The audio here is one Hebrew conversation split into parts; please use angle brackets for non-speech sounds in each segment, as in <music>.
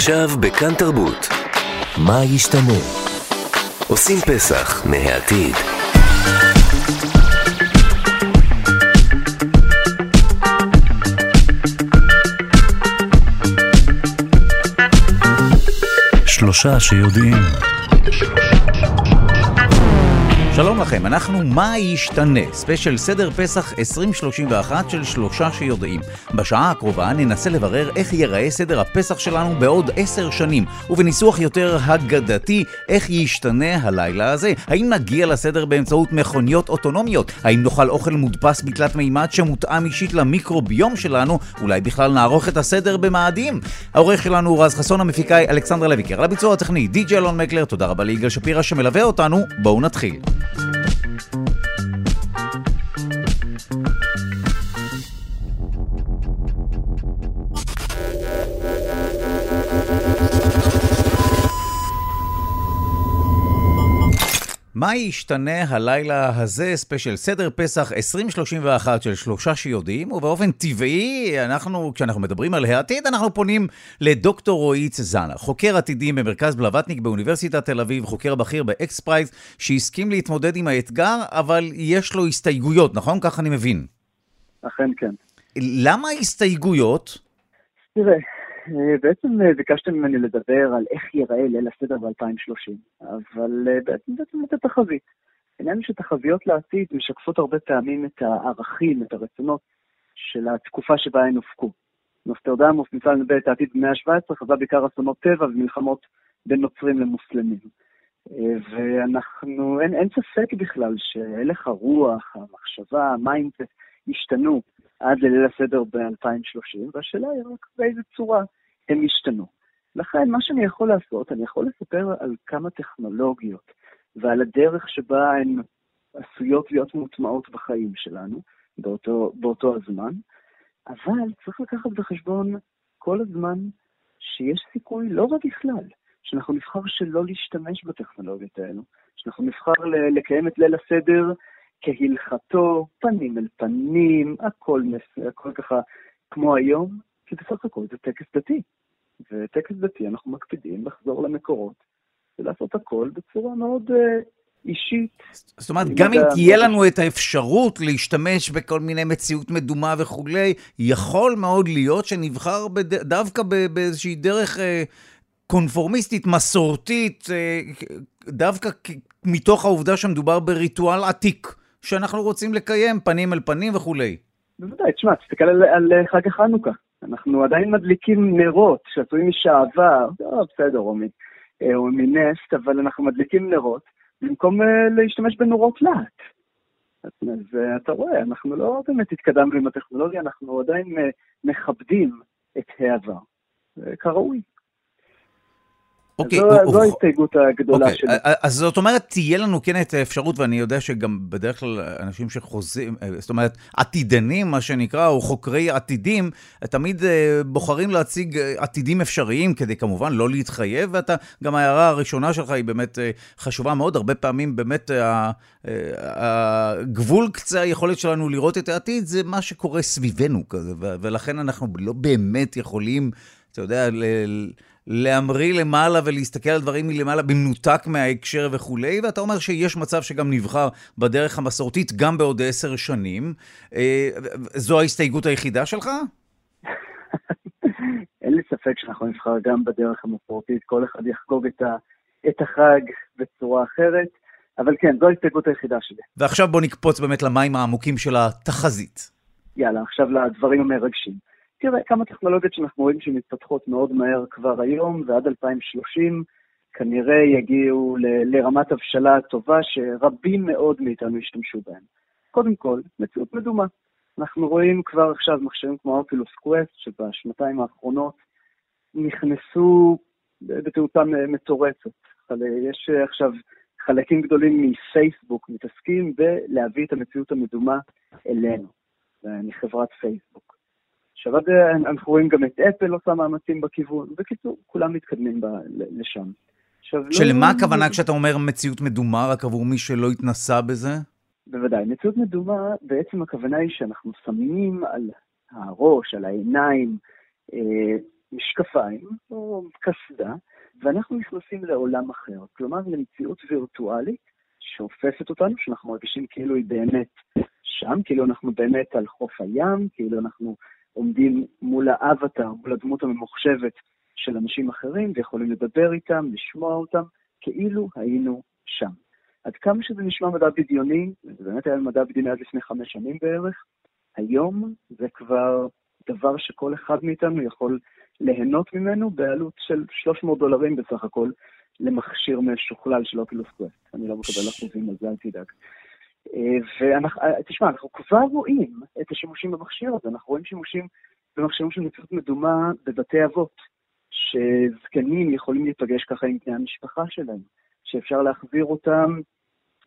עכשיו בכאן תרבות. מה ישתנה? עושים פסח מהעתיד. שלושה שיודעים. שלום לכם, אנחנו מה ישתנה, ספיישל סדר פסח 2031 של שלושה שיודעים. בשעה הקרובה ננסה לברר איך ייראה סדר הפסח שלנו בעוד עשר שנים, ובניסוח יותר הגדתי, איך ישתנה הלילה הזה. האם נגיע לסדר באמצעות מכוניות אוטונומיות? האם נאכל אוכל מודפס בתלת מימד שמותאם אישית למיקרוביום שלנו? אולי בכלל נערוך את הסדר במאדים? העורך שלנו הוא רז חסון, המפיקה היא אלכסנדרה לויקר. על הביצוע הטכני, די.ג'י אלון מקלר, תודה רבה ליגאל שפירא שמלווה אותנו. בואו נתחיל. Thank you. מה ישתנה הלילה הזה, ספיישל סדר פסח 2031 של שלושה שיודעים, ובאופן טבעי, אנחנו, כשאנחנו מדברים על העתיד, אנחנו פונים לדוקטור רועי צזנה, חוקר עתידים במרכז בלווטניק באוניברסיטת תל אביב, חוקר בכיר ב XPRIZE, שהסכים להתמודד עם האתגר, אבל יש לו הסתייגויות, נכון? כך אני מבין. אכן כן. למה הסתייגויות? תראה, אה, בעצם אה, ביקשתם ממני לדבר על איך ייראה ליל הסדר ב-2030, אבל אה, בעצם בעצם לתת תחזית. העניין הוא שתחזיות לעתיד משקפות הרבה פעמים את הערכים, את הרצונות של התקופה שבה הן הופקו. נוסטרדמוס ניסה לנבא את העתיד במאה ה-17, חזה בעיקר אסונות טבע ומלחמות בין נוצרים למוסלמים. ואנחנו, אין, אין ספק בכלל שהלך הרוח, המחשבה, ה mindset השתנו עד לליל הסדר ב-2030, והשאלה היא רק באיזה צורה הם ישתנו. לכן, מה שאני יכול לעשות, אני יכול לספר על כמה טכנולוגיות ועל הדרך שבה הן עשויות להיות מוטמעות בחיים שלנו באותו, באותו הזמן, אבל צריך לקחת בחשבון כל הזמן שיש סיכוי לא רק בכלל, שאנחנו נבחר שלא להשתמש בטכנולוגיות האלו, שאנחנו נבחר לקיים את ליל הסדר כהלכתו, פנים אל פנים, הכל, הכל ככה כמו היום, כי בסך הכל זה טקס דתי. וטקס דתי אנחנו מקפידים לחזור למקורות ולעשות הכל בצורה מאוד uh, אישית. זאת אומרת, גם אם תהיה לנו את האפשרות להשתמש בכל מיני מציאות מדומה וכולי, יכול מאוד להיות שנבחר בד... דווקא באיזושהי דרך uh, קונפורמיסטית, מסורתית, uh, דווקא מתוך העובדה שמדובר בריטואל עתיק. שאנחנו רוצים לקיים, פנים אל פנים וכולי. בוודאי, תשמע, תסתכל על, על חג החנוכה. אנחנו עדיין מדליקים נרות שעשויים משעבר, לא, בסדר, או, מ, או מנפט, אבל אנחנו מדליקים נרות במקום uh, להשתמש בנורות לאט. אז, uh, אתה רואה, אנחנו לא באמת התקדמנו עם הטכנולוגיה, אנחנו עדיין מכבדים את העבר, כראוי. אוקיי, זו, או, זו ההסתייגות הגדולה אוקיי, שלי. אז זאת אומרת, תהיה לנו כן את האפשרות, ואני יודע שגם בדרך כלל אנשים שחוזים, זאת אומרת, עתידנים, מה שנקרא, או חוקרי עתידים, תמיד בוחרים להציג עתידים אפשריים, כדי כמובן לא להתחייב, ואתה, גם ההערה הראשונה שלך היא באמת חשובה מאוד, הרבה פעמים באמת הגבול קצה היכולת שלנו לראות את העתיד, זה מה שקורה סביבנו כזה, ולכן אנחנו לא באמת יכולים, אתה יודע, להמריא למעלה ולהסתכל על דברים מלמעלה במנותק מההקשר וכולי, ואתה אומר שיש מצב שגם נבחר בדרך המסורתית גם בעוד עשר שנים. אה, זו ההסתייגות היחידה שלך? <laughs> אין לי ספק שאנחנו נבחר גם בדרך המסורתית, כל אחד יחגוג את, ה, את החג בצורה אחרת, אבל כן, זו ההסתייגות היחידה שלי. ועכשיו בוא נקפוץ באמת למים העמוקים של התחזית. יאללה, עכשיו לדברים המרגשים. תראה, כמה טכנולוגיות שאנחנו רואים שמתפתחות מאוד מהר כבר היום, ועד 2030 כנראה יגיעו ל- לרמת הבשלה טובה שרבים מאוד מאיתנו ישתמשו בהן. קודם כל, מציאות מדומה. אנחנו רואים כבר עכשיו מכשירים כמו אוקילוס קווסט, שבשנתיים האחרונות נכנסו בתאוצה מטורצת. יש עכשיו חלקים גדולים מפייסבוק מתעסקים בלהביא את המציאות המדומה אלינו, מחברת פייסבוק. עכשיו אנחנו רואים גם את אפל עושה מאמצים בכיוון. בקיצור, כולם מתקדמים ב, לשם. עכשיו, שלמה לא... הכוונה כשאתה אומר מציאות מדומה, רק עבור מי שלא התנסה בזה? בוודאי. מציאות מדומה, בעצם הכוונה היא שאנחנו שמים על הראש, על העיניים, אה, משקפיים או קסדה, ואנחנו נכנסים לעולם אחר, כלומר למציאות וירטואלית שאופפת אותנו, שאנחנו מרגישים כאילו היא באמת שם, כאילו אנחנו באמת על חוף הים, כאילו אנחנו עומדים מול האבטר, מול הדמות הממוחשבת של אנשים אחרים, ויכולים לדבר איתם, לשמוע אותם, כאילו היינו שם. עד כמה שזה נשמע מדע בדיוני, זה באמת היה מדע בדיוני עד לפני חמש שנים בערך, היום זה כבר דבר שכל אחד מאיתנו יכול ליהנות ממנו בעלות של 300 דולרים בסך הכל למכשיר משוכלל של אוקילוס קווסט. אני לא מקבל אחוזים על זה, אל תדאג. ותשמע, אה, אנחנו כבר רואים את השימושים במכשיר הזה, אנחנו רואים שימושים במכשירים של מציאות מדומה בבתי אבות, שזקנים יכולים להיפגש ככה עם בני המשפחה שלהם, שאפשר להחזיר אותם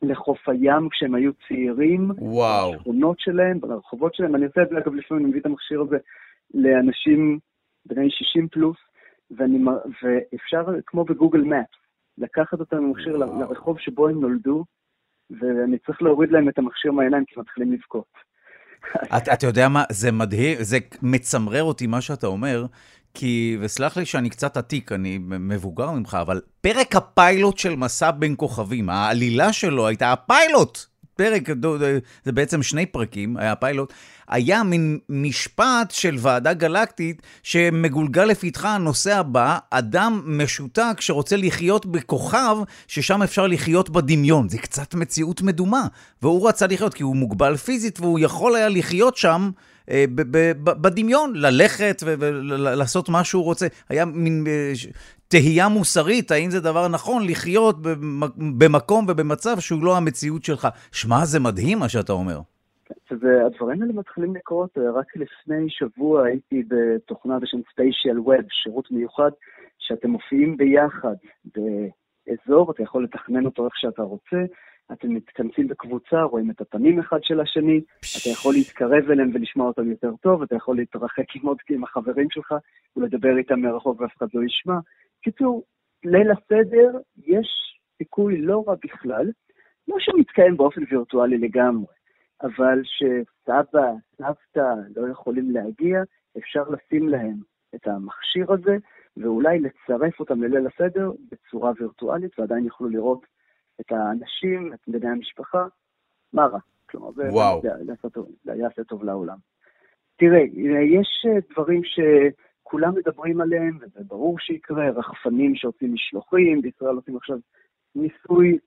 לחוף הים כשהם היו צעירים, וואו. בשכונות שלהם, ברחובות שלהם. אני עושה את זה, אגב, לפעמים אני מביא את המכשיר הזה לאנשים בני 60 פלוס, ואני, ואפשר, כמו בגוגל מאפ, לקחת אותם במכשיר לרחוב שבו הם נולדו, ואני צריך להוריד להם את המכשיר מהעיניים כי מתחילים לבכות. אתה את יודע מה, זה מדהים, זה מצמרר אותי מה שאתה אומר, כי, וסלח לי שאני קצת עתיק, אני מבוגר ממך, אבל פרק הפיילוט של מסע בין כוכבים, העלילה שלו הייתה הפיילוט. פרק, זה בעצם שני פרקים, היה פיילוט, היה מין משפט של ועדה גלקטית שמגולגל לפתחה הנושא הבא, אדם משותק שרוצה לחיות בכוכב ששם אפשר לחיות בדמיון. זה קצת מציאות מדומה. והוא רצה לחיות כי הוא מוגבל פיזית והוא יכול היה לחיות שם. אה, בדמיון, ללכת ולעשות מה שהוא רוצה. היה מין אה, תהייה מוסרית, האם זה דבר נכון לחיות במקום ובמצב שהוא לא המציאות שלך. שמע, זה מדהים מה שאתה אומר. והדברים האלה מתחילים לקרות. אה, רק לפני שבוע הייתי בתוכנה בשם ספיישיאל ווב, שירות מיוחד, שאתם מופיעים ביחד באזור, אתה יכול לתכנן אותו איך שאתה רוצה, אתם מתכנסים בקבוצה, רואים את הפנים אחד של השני, אתה יכול להתקרב אליהם ולשמוע אותם יותר טוב, אתה יכול להתרחק עם עוד עם החברים שלך ולדבר איתם מרחוק ואף אחד לא ישמע. קיצור, ליל הסדר יש סיכוי לא רע בכלל, לא שמתקיים באופן וירטואלי לגמרי, אבל שסבא, סבתא לא יכולים להגיע, אפשר לשים להם את המכשיר הזה, ואולי לצרף אותם לליל הסדר בצורה וירטואלית, ועדיין יוכלו לראות את האנשים, את בני המשפחה, מה רע? כלומר, זה יעשה טוב לעולם. תראה, יש דברים שכולם מדברים עליהם, וזה ברור שיקרה, רחפנים שעושים משלוחים, בישראל עושים עכשיו ניסוי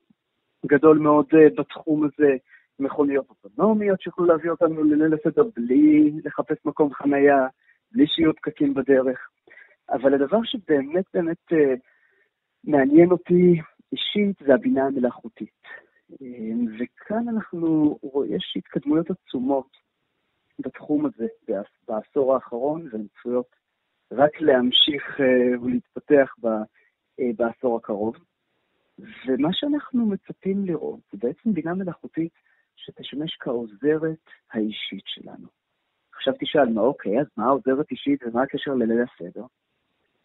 גדול מאוד אה, בתחום הזה, מכוניות אוטונומיות שיוכלו להביא אותנו לליל הסדר בלי לחפש מקום חנייה, בלי שיהיו פקקים בדרך. אבל הדבר שבאמת באמת אה, מעניין אותי אישית זה הבינה המלאכותית. אמ, וכאן אנחנו רואים, יש התקדמויות עצומות בתחום הזה בעשור האחרון, והן צפויות רק להמשיך אה, ולהתפתח אה, בעשור הקרוב. ומה שאנחנו מצפים לראות זה בעצם בינה מלאכותית שתשמש כעוזרת האישית שלנו. עכשיו תשאל, מה אוקיי, אז מה העוזרת אישית ומה הקשר לליל הסדר?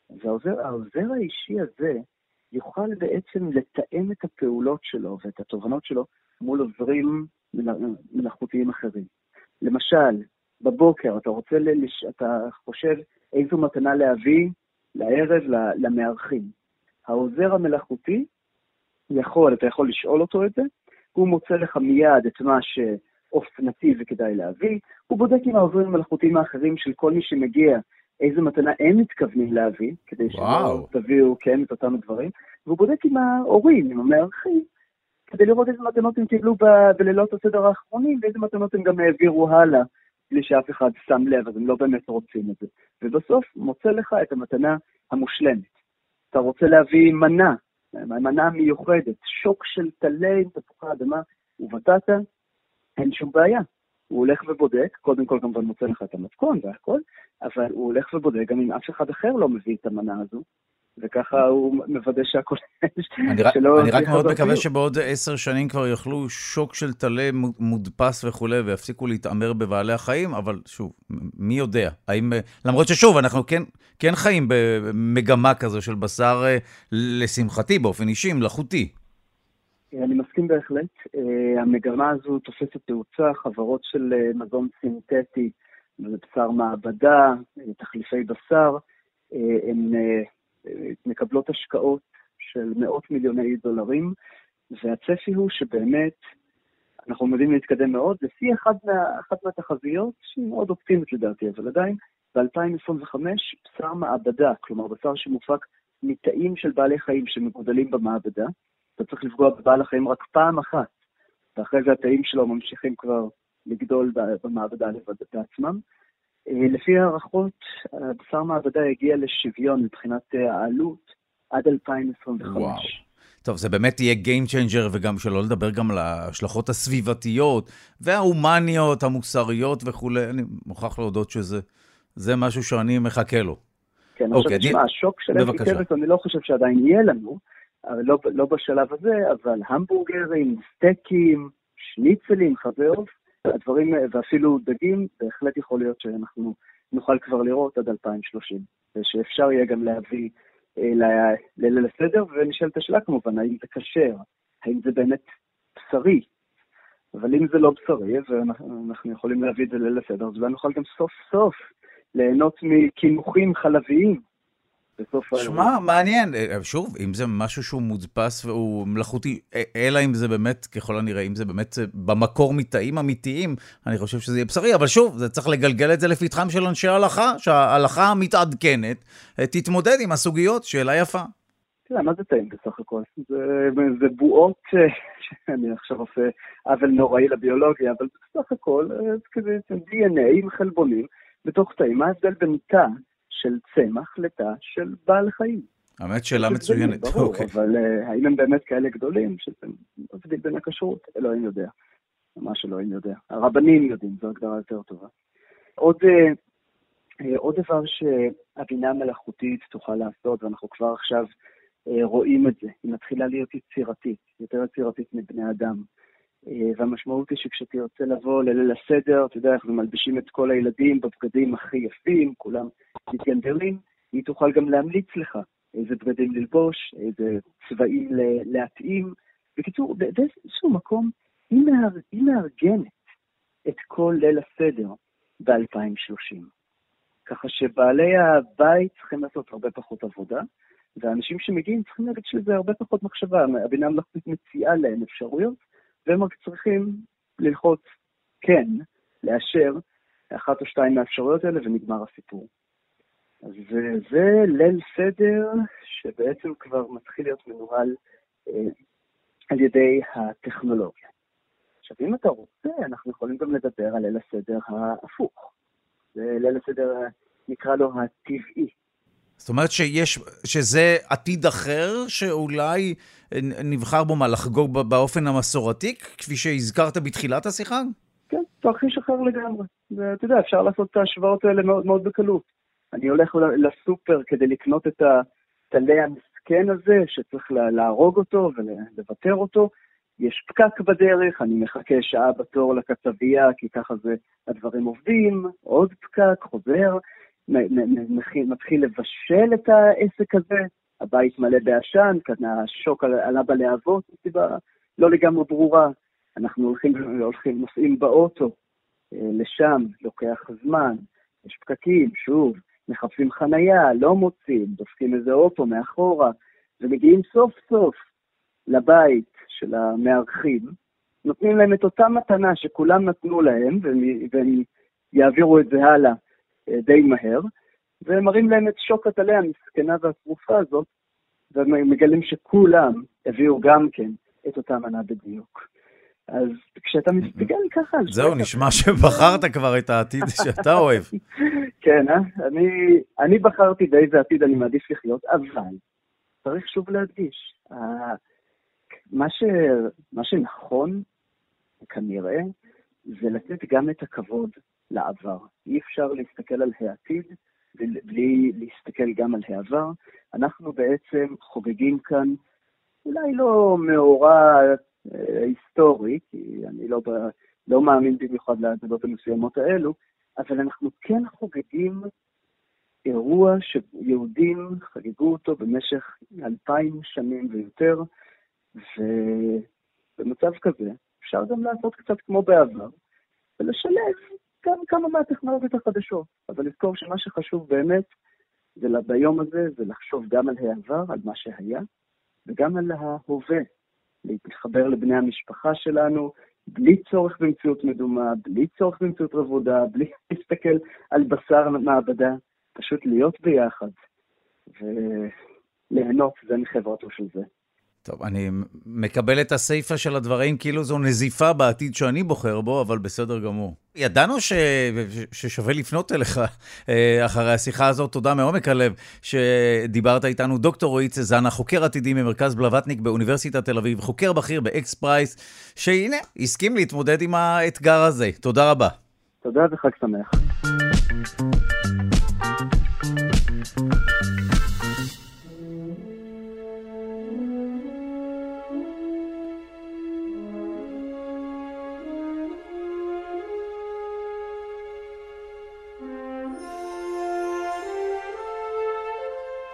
והעוזר האישי הזה יוכל בעצם לתאם את הפעולות שלו ואת התובנות שלו מול עוזרים מלאכותיים אחרים. למשל, בבוקר אתה רוצה, לש... אתה חושב איזו מתנה להביא לערב למארחים. העוזר המלאכותי יכול, אתה יכול לשאול אותו את זה, הוא מוצא לך מיד את מה שאופנתי וכדאי להביא, הוא בודק עם העוזרים המלאכותיים האחרים של כל מי שמגיע איזה מתנה הם מתכוונים להביא, כדי שלא תביאו, כן, את אותם הדברים, והוא בודק עם ההורים, עם המארחים, כדי לראות איזה מתנות הם קיבלו ב- בלילות הסדר האחרונים, ואיזה מתנות הם גם העבירו הלאה, בלי שאף אחד שם לב, אז הם לא באמת רוצים את זה. ובסוף מוצא לך את המתנה המושלמת. אתה רוצה להביא מנה, מנה מיוחדת, שוק של עם תפוחי אדמה ובטטה, אין שום בעיה. הוא הולך ובודק, קודם כל כמובן מוצא לך את המתכון והכל, אבל הוא הולך ובודק גם אם אף אחד אחר לא מביא את המנה הזו, וככה הוא מוודא שהכל... אני, שלא אני רק מאוד מקווה שבעוד עשר שנים כבר יאכלו שוק של טלה מודפס וכולי, ויפסיקו להתעמר בבעלי החיים, אבל שוב, מי יודע? האם... למרות ששוב, אנחנו כן, כן חיים במגמה כזו של בשר, אה, לשמחתי, באופן אישי, מלאכותי. אני מסכים בהחלט. אה, המגמה הזו תופסת תאוצה, חברות של אה, מזון סינתטי, בשר מעבדה, תחליפי בשר, הן מקבלות השקעות של מאות מיליוני דולרים, והצפי הוא שבאמת אנחנו עומדים להתקדם מאוד, לפי אחת, מה, מהתחזיות, שהיא מאוד אופטימית לדעתי, אבל עדיין, ב-2025 בשר מעבדה, כלומר בשר שמופק מתאים של בעלי חיים שמגודלים במעבדה, אתה צריך לפגוע בבעל החיים רק פעם אחת, ואחרי זה התאים שלו ממשיכים כבר לגדול במעבדה לבד בעצמם. לפי הערכות, בשר מעבדה יגיע לשוויון מבחינת אה, העלות עד 2025. וואו. טוב, זה באמת יהיה Game Changer, וגם שלא לדבר גם על ההשלכות הסביבתיות וההומניות, המוסריות וכולי. אני מוכרח להודות שזה משהו שאני מחכה לו. כן, אוקיי, עכשיו תשמע, השוק של אפי קרס, אני לא חושב שעדיין יהיה לנו, לא, לא בשלב הזה, אבל המבורגרים, סטייקים, שניצלים, עוף, הדברים, ואפילו דגים, בהחלט יכול להיות שאנחנו נוכל כבר לראות עד 2030, ושאפשר יהיה גם להביא אה, לליל הסדר, ונשאלת השאלה כמובן, האם זה כשר, האם זה באמת בשרי, אבל אם זה לא בשרי, ואנחנו יכולים להביא את זה לליל הסדר, אז אולי נוכל גם סוף סוף ליהנות מקינוחים חלביים בסוף האירוע. שמע, מעניין. אה, שוב, אם זה משהו שהוא מודפס והוא מלאכותי, אה, אלא אם זה באמת, ככל הנראה, אם זה באמת אה, במקור מתאים אמיתיים, אני חושב שזה יהיה בשרי, אבל שוב, זה צריך לגלגל את זה לפתחם של אנשי ההלכה, שההלכה המתעדכנת תתמודד עם הסוגיות, שאלה יפה. תראה, מה זה טעים בסך הכל? זה, זה בועות, שאני עכשיו עושה עוול נוראי לביולוגיה, אבל בסך הכל זה כזה DNA עם חלבונים בתוך תאים. מה ההבדל בין תא של צמח לתא של בעל חיים. האמת, שאלה מצוינת. ברור, אוקיי. אבל uh, האם הם באמת כאלה גדולים, שזה מבדיל בין הכשרות? אלוהים יודע. ממש אלוהים יודע. הרבנים יודעים, זו הגדרה יותר טובה. עוד, uh, uh, עוד דבר שהבינה המלאכותית תוכל לעשות, ואנחנו כבר עכשיו רואים את זה, היא מתחילה להיות יצירתית, יותר יצירתית מבני אדם. אה, והמשמעות היא שכשתרצה לבוא לליל הסדר, אתה יודע, אנחנו מלבישים את כל הילדים בבגדים הכי יפים, כולם מתגנדרים, היא תוכל גם להמליץ לך איזה בגדים ללבוש, איזה צבעים להתאים. בקיצור, באיזשהו מקום היא, מאר, היא מארגנת את כל ליל הסדר ב-2030. ככה שבעלי הבית צריכים לעשות הרבה פחות עבודה, והאנשים שמגיעים צריכים להגיד שזה הרבה פחות מחשבה. הבינה המלאכותית מציעה להם אפשרויות, והם רק צריכים ללחוץ כן, לאשר אחת או שתיים מהאפשרויות האלה ונגמר הסיפור. אז זה ליל סדר שבעצם כבר מתחיל להיות מנוהל אה, על ידי הטכנולוגיה. עכשיו, אם אתה רוצה, אנחנו יכולים גם לדבר על ליל הסדר ההפוך. זה ליל הסדר, נקרא לו הטבעי. זאת אומרת שיש, שזה עתיד אחר שאולי נבחר בו מה, לחגוג באופן המסורתי, כפי שהזכרת בתחילת השיחה? כן, תרחיש אחר לגמרי. ואתה יודע, אפשר לעשות את ההשוואות האלה מאוד מאוד בקלות. אני הולך לסופר כדי לקנות את הטלה המסכן הזה, שצריך להרוג אותו ולוותר אותו. יש פקק בדרך, אני מחכה שעה בתור לקצבייה, כי ככה זה הדברים עובדים, עוד פקק, חוזר. מתחיל לבשל את העסק הזה, הבית מלא בעשן, כאן השוק עלה בלהבות, סיבה לא לגמרי ברורה. אנחנו הולכים, הולכים, נוסעים באוטו אה, לשם, לוקח זמן, יש פקקים, שוב, מחפשים חנייה, לא מוצאים, דופקים איזה אוטו מאחורה, ומגיעים סוף סוף לבית של המארחים, נותנים להם את אותה מתנה שכולם נתנו להם, והם, והם יעבירו את זה הלאה אה, די מהר, ומראים להם את שוק הטלה המסכנה והצרופה הזאת, ומגלים שכולם הביאו גם כן את אותה מנה בדיוק. אז כשאתה מסתכל ככה... זהו, נשמע שבחרת כבר את העתיד שאתה אוהב. <laughs> כן, אה? אני, אני בחרתי באיזה עתיד אני מעדיף לחיות, אבל צריך שוב להדגיש, מה, ש, מה שנכון, כנראה, זה לתת גם את הכבוד לעבר. אי אפשר להסתכל על העתיד בלי להסתכל גם על העבר. אנחנו בעצם חוגגים כאן אולי לא מאורע אה, היסטורי, כי אני לא, לא מאמין במיוחד לעדות המסוימות האלו, אבל אנחנו כן חוגגים אירוע שיהודים חגגו אותו במשך אלפיים שנים ויותר, ובמצב כזה אפשר גם לעשות קצת כמו בעבר, ולשלב גם כמה מהטכנולוגיות החדשות, אבל לזכור שמה שחשוב באמת וביום הזה זה לחשוב גם על העבר, על מה שהיה, וגם על ההווה, להתחבר לבני המשפחה שלנו, בלי צורך במציאות מדומה, בלי צורך במציאות רבודה, בלי <laughs> להסתכל על בשר מעבדה, פשוט להיות ביחד וליהנות זה מחברתו של זה. טוב, אני מקבל את הסיפה של הדברים כאילו זו נזיפה בעתיד שאני בוחר בו, אבל בסדר גמור. ידענו ש... ששווה לפנות אליך אה, אחרי השיחה הזאת, תודה מעומק הלב שדיברת איתנו. דוקטור רועי צזנה, חוקר עתידים ממרכז בלווטניק באוניברסיטת תל אביב, חוקר בכיר ב XPRIZE, שהנה, הסכים להתמודד עם האתגר הזה. תודה רבה. תודה וחג שמח.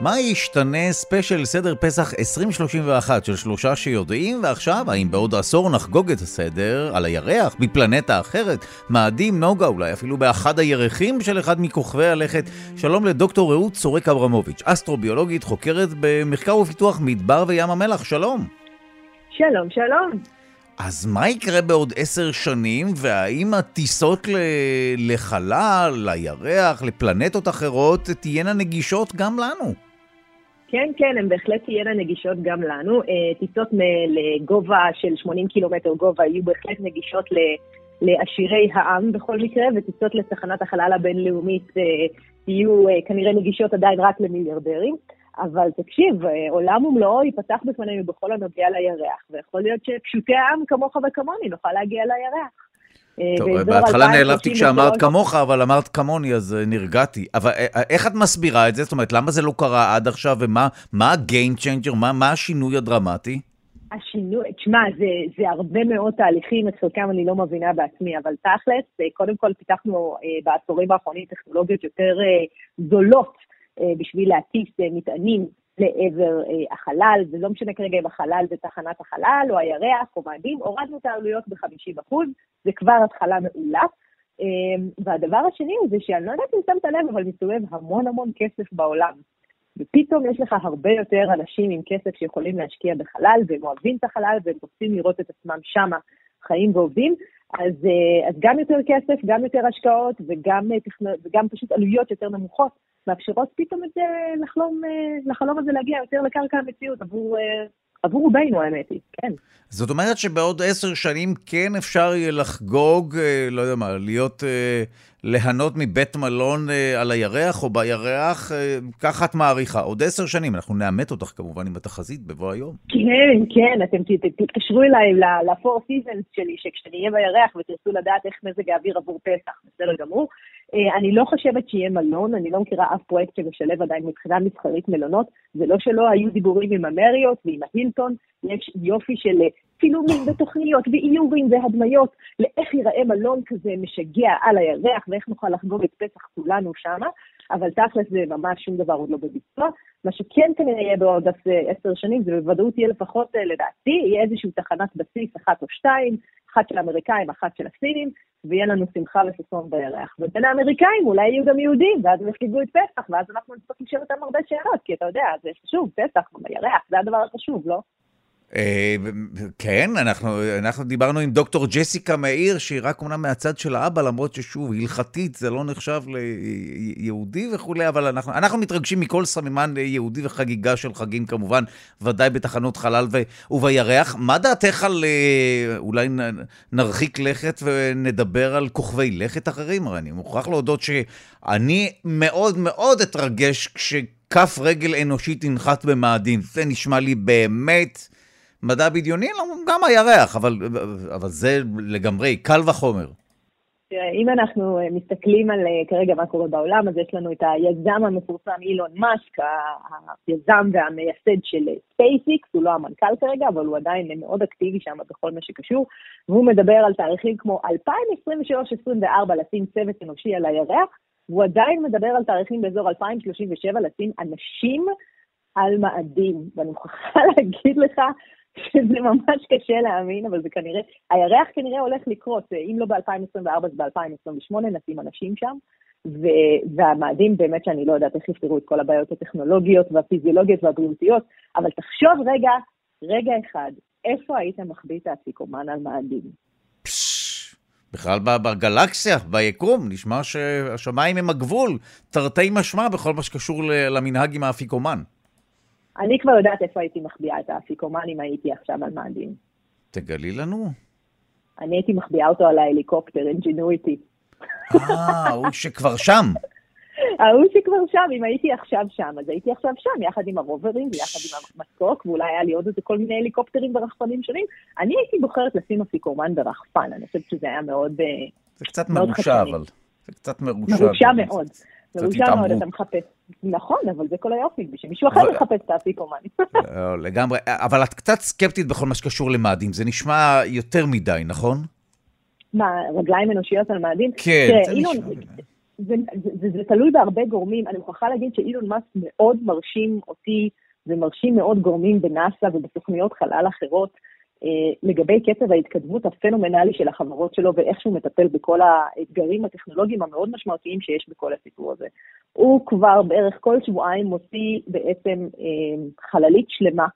מה ישתנה ספיישל סדר פסח 2031 של שלושה שיודעים, ועכשיו, האם בעוד עשור נחגוג את הסדר על הירח, בפלנטה אחרת, מאדים, נוגה, אולי אפילו באחד הירחים של אחד מכוכבי הלכת. שלום לדוקטור רעות צורק אברמוביץ', אסטרוביולוגית, חוקרת במחקר ופיתוח מדבר וים המלח, שלום. שלום, שלום. אז מה יקרה בעוד עשר שנים, והאם הטיסות לחלל, לירח, לפלנטות אחרות, תהיינה נגישות גם לנו? כן, כן, הן בהחלט תהיינה נגישות גם לנו. אה, טיסות לגובה של 80 קילומטר גובה יהיו בהחלט נגישות לעשירי העם בכל מקרה, וטיסות לתחנת החלל הבינלאומית אה, יהיו אה, כנראה נגישות עדיין רק למיליארדרים. אבל תקשיב, עולם ומלואו ייפתח בפנינו בכל הנוגע לירח, ויכול להיות שפשוטי העם כמוך וכמוני נוכל להגיע לירח. טוב, בהתחלה נעלבתי כשאמרת כמוך, אבל אמרת כמוני, אז אה, נרגעתי. אבל אה, אה, איך את מסבירה את זה? זאת אומרת, למה זה לא קרה עד עכשיו, ומה ה-game changer? מה, מה השינוי הדרמטי? השינוי, תשמע, זה, זה הרבה מאוד תהליכים, את חלקם אני לא מבינה בעצמי, אבל תכלס, קודם כל פיתחנו בעשורים האחרונים טכנולוגיות יותר זולות בשביל להטיס מטענים לעבר אה, החלל, זה לא משנה כרגע אם החלל זה תחנת החלל או הירח או מאדים, הורדנו את העלויות ב-50%, זה כבר התחלה מעולה. אה, והדבר השני הוא זה שאני לא יודעת אם שמת לב, אבל מסתובב המון המון כסף בעולם. ופתאום יש לך הרבה יותר אנשים עם כסף שיכולים להשקיע בחלל, והם אוהבים את החלל והם רוצים לראות את עצמם שמה חיים ועובדים, אז, אה, אז גם יותר כסף, גם יותר השקעות וגם, אה, וגם פשוט עלויות יותר נמוכות מאפשרות פתאום את זה לחלום, אה, לחלום הזה להגיע יותר לקרקע המציאות עבור, עבור רובנו האמת היא, כן. זאת אומרת שבעוד עשר שנים כן אפשר יהיה לחגוג, לא יודע מה, להיות ליהנות מבית מלון אה, על הירח או בירח, אה, ככה את מעריכה. עוד עשר שנים, אנחנו נאמת אותך כמובן עם התחזית בבוא היום. כן, כן, אתם תתקשרו אליי ל-four seasons שלי, שכשאני אהיה בירח ותרצו לדעת איך מזג האוויר עבור פסח, בסדר גמור. אה, אני לא חושבת שיהיה מלון, אני לא מכירה אף פרויקט שמשלב עדיין מבחינה מסחרית מלונות. זה לא שלא היו דיבורים עם המריות ועם ההילטון, יש יופי של צילומים ותוכניות ואיורים והדמיות לאיך ייראה מלון כזה משגע על הירח ואיך נוכל לחגוג את פסח כולנו שמה, אבל תכלס זה ממש שום דבר עוד לא בביצוע. מה שכן כנראה יהיה בעוד עשר שנים, זה בוודאות יהיה לפחות, אה, לדעתי, יהיה איזושהי תחנת בסיס אחת או שתיים, אחת של האמריקאים, אחת של הסינים, ויהיה לנו שמחה וששון בירח. ובין האמריקאים אולי יהיו גם יהודים, ואז הם יחגגו את פסח, ואז אנחנו נצטרך לשאול אותם הרבה שאלות, כי אתה יודע, זה חשוב, פסח בירח, זה הדבר החשוב, לא? אה, כן, אנחנו, אנחנו דיברנו עם דוקטור ג'סיקה מאיר, שהיא רק אומנם מהצד של האבא, למרות ששוב, הלכתית זה לא נחשב ליהודי וכולי, אבל אנחנו, אנחנו מתרגשים מכל סממן יהודי וחגיגה של חגים כמובן, ודאי בתחנות חלל ו, ובירח. מה דעתך על, אה, אולי נרחיק לכת ונדבר על כוכבי לכת אחרים? הרי אני מוכרח להודות שאני מאוד מאוד אתרגש כשכף רגל אנושית תנחת במאדים. זה נשמע לי באמת... מדע בדיוני, לא, גם הירח, אבל, אבל זה לגמרי, קל וחומר. אם אנחנו אה, מסתכלים על אה, כרגע מה קורה בעולם, אז יש לנו את היזם המפורסם אילון מאסק, היזם והמייסד של SpaceX, הוא לא המנכ"ל כרגע, אבל הוא עדיין מאוד אקטיבי שם בכל מה שקשור, והוא מדבר על תאריכים כמו 2023-2024 לשים צוות אנושי על הירח, והוא עדיין מדבר על תאריכים באזור 2037 לשים אנשים על מאדים. ואני מוכרחה <laughs> להגיד לך שזה ממש קשה להאמין, אבל זה כנראה, הירח כנראה הולך לקרות, אם לא ב-2024 אז ב-2028 נשים אנשים שם, והמאדים באמת שאני לא יודעת איך יפתרו את כל הבעיות הטכנולוגיות והפיזיולוגיות והבריאותיות, אבל תחשוב רגע, רגע אחד, איפה היית מחביא את האפיקומן על מאדים? בכלל בגלקסיה, ביקום, נשמע שהשמיים הם הגבול, תרתי משמע בכל מה שקשור למנהג עם האפיקומן. אני כבר יודעת איפה הייתי מחביאה את האפיקומן אם הייתי עכשיו על מאדים. תגלי לנו. אני הייתי מחביאה אותו על ההליקופטר, Ingenuity. אה, הוא שכבר שם. <laughs> ההוא שכבר שם, אם הייתי עכשיו שם, אז הייתי עכשיו שם, יחד עם הרוברים ויחד עם המסוק, ואולי היה לי עוד איזה כל מיני הליקופטרים ורחפנים שונים. אני הייתי בוחרת לשים אפיקומן ברחפן, אני חושבת שזה היה מאוד אה, זה קצת מרושע, אבל. זה קצת מרושע. מרושע מאוד. מרושע מאוד, אתה מחפש. נכון, אבל זה כל היופי, שמישהו אחר מחפש את האפיקומן. לא, לגמרי, אבל את קצת סקפטית בכל מה שקשור למאדים, זה נשמע יותר מדי, נכון? מה, רגליים אנושיות על מאדים? כן, זה נשמע... זה, זה, זה, זה תלוי בהרבה גורמים. אני מוכרחה להגיד שאילון מאסק מאוד מרשים אותי ומרשים מאוד גורמים בנאסא ובתוכניות חלל אחרות אה, לגבי קצב ההתקדמות הפנומנלי של החברות שלו ואיך שהוא מטפל בכל האתגרים הטכנולוגיים המאוד משמעותיים שיש בכל הסיפור הזה. הוא כבר בערך כל שבועיים מוציא בעצם אה, חללית שלמה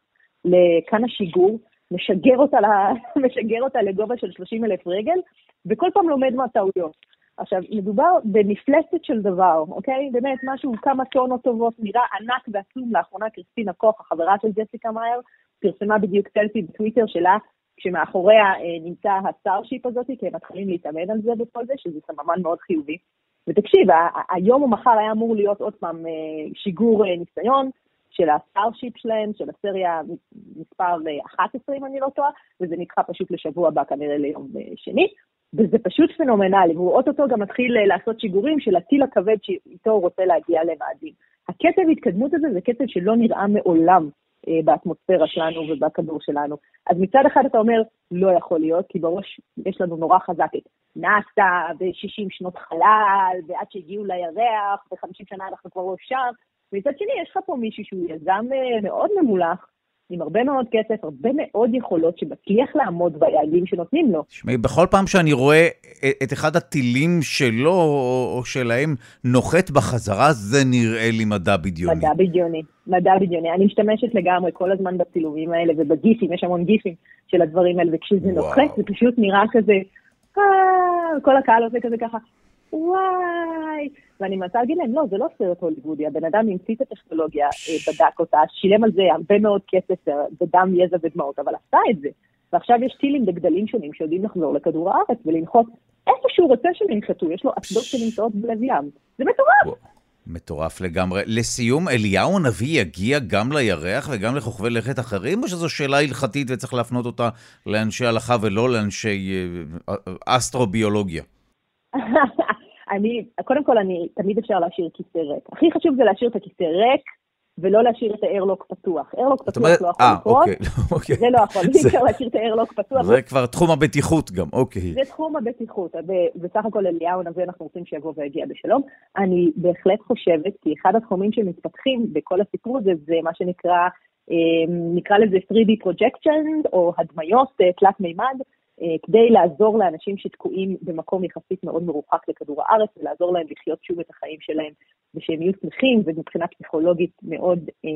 לכן השיגור, משגר אותה, <laughs> משגר אותה לגובה של 30 אלף רגל, וכל פעם לומד מהטעויות. עכשיו, מדובר במפלצת של דבר, אוקיי? באמת, משהו, כמה טונות טובות, נראה ענק ועצום. לאחרונה קריסטינה קוך, החברה של ג'סיקה מאייר, פרסמה בדיוק סלפי בטוויטר שלה, כשמאחוריה אה, נמצא ה Starship הזאת, כי הם מתחילים להתאמן על זה וכל זה, שזה סממן מאוד חיובי. ותקשיב, היום או מחר היה אמור להיות עוד פעם אה, שיגור אה, ניסיון של ה Starship שלהם, של הסריה מספר 11, אה, אם אני לא טועה, וזה נדחה פשוט לשבוע הבא, כנראה ליום שני. וזה פשוט פנומנלי, והוא אוטוטו גם מתחיל לעשות שיגורים של הטיל הכבד שאיתו הוא רוצה להגיע למאדים. הקצב התקדמות הזה זה קצב שלא נראה מעולם באטמוספירה שלנו ובכדור שלנו. אז מצד אחד אתה אומר, לא יכול להיות, כי בראש יש לנו נורא חזק את נאס"א ו-60 שנות חלל, ועד שהגיעו לירח, ו-50 שנה אנחנו כבר לא שם. ומצד שני, יש לך פה מישהו שהוא יזם אה, מאוד ממולח, עם הרבה מאוד כסף, הרבה מאוד יכולות, שמצליח לעמוד ביעדים שנותנים לו. תשמעי, בכל פעם שאני רואה את אחד הטילים שלו או שלהם נוחת בחזרה, זה נראה לי מדע בדיוני. מדע בדיוני, מדע בדיוני. אני משתמשת לגמרי כל הזמן בצילומים האלה ובגיפים, יש המון גיפים של הדברים האלה, וכשזה נוחת זה פשוט נראה כזה, אה, כל הקהל עושה כזה ככה, וואי. ואני מנסה להגיד להם, לא, זה לא סרט הוליוודי, הבן אדם המציא את הטכנולוגיה, אה, בדק אותה, שילם על זה הרבה מאוד כסף בדם, יזע ודמעות, אבל עשה את זה. ועכשיו יש טילים בגדלים שונים שיודעים לחזור לכדור הארץ ולנחות איפה שהוא רוצה שהם ינחתו, יש לו אסדות שנמצאות בלב ים. זה מטורף. מטורף לגמרי. לסיום, אליהו הנביא יגיע גם לירח וגם לכוכבי לכת אחרים, או שזו שאלה הלכתית וצריך להפנות אותה לאנשי הלכה ולא לאנשי אה, אה, אסטרוביולוגיה? <laughs> אני, קודם כל, אני, תמיד אפשר להשאיר כיסא ריק. הכי חשוב זה להשאיר את הכיסא ריק, ולא להשאיר את האיירלוק פתוח. איירלוק פתוח אומרת, לא יכול 아, לקרות, אוקיי, <laughs> אוקיי. זה לא יכול, אי אפשר להשאיר את האיירלוק פתוח. זה כבר תחום הבטיחות גם, אוקיי. זה תחום הבטיחות, ובסך הכל אליהו הנביא אנחנו רוצים שיבוא ויגיע בשלום. אני בהחלט חושבת, כי אחד התחומים שמתפתחים בכל הסיפור הזה, זה מה שנקרא, אה, נקרא לזה 3D projection, או הדמיות אה, תלת מימד. אה, כדי לעזור לאנשים שתקועים במקום יחסית מאוד מרוחק לכדור הארץ, ולעזור להם לחיות שוב את החיים שלהם, ושהם יהיו שמחים ומבחינה פסיכולוגית מאוד אה,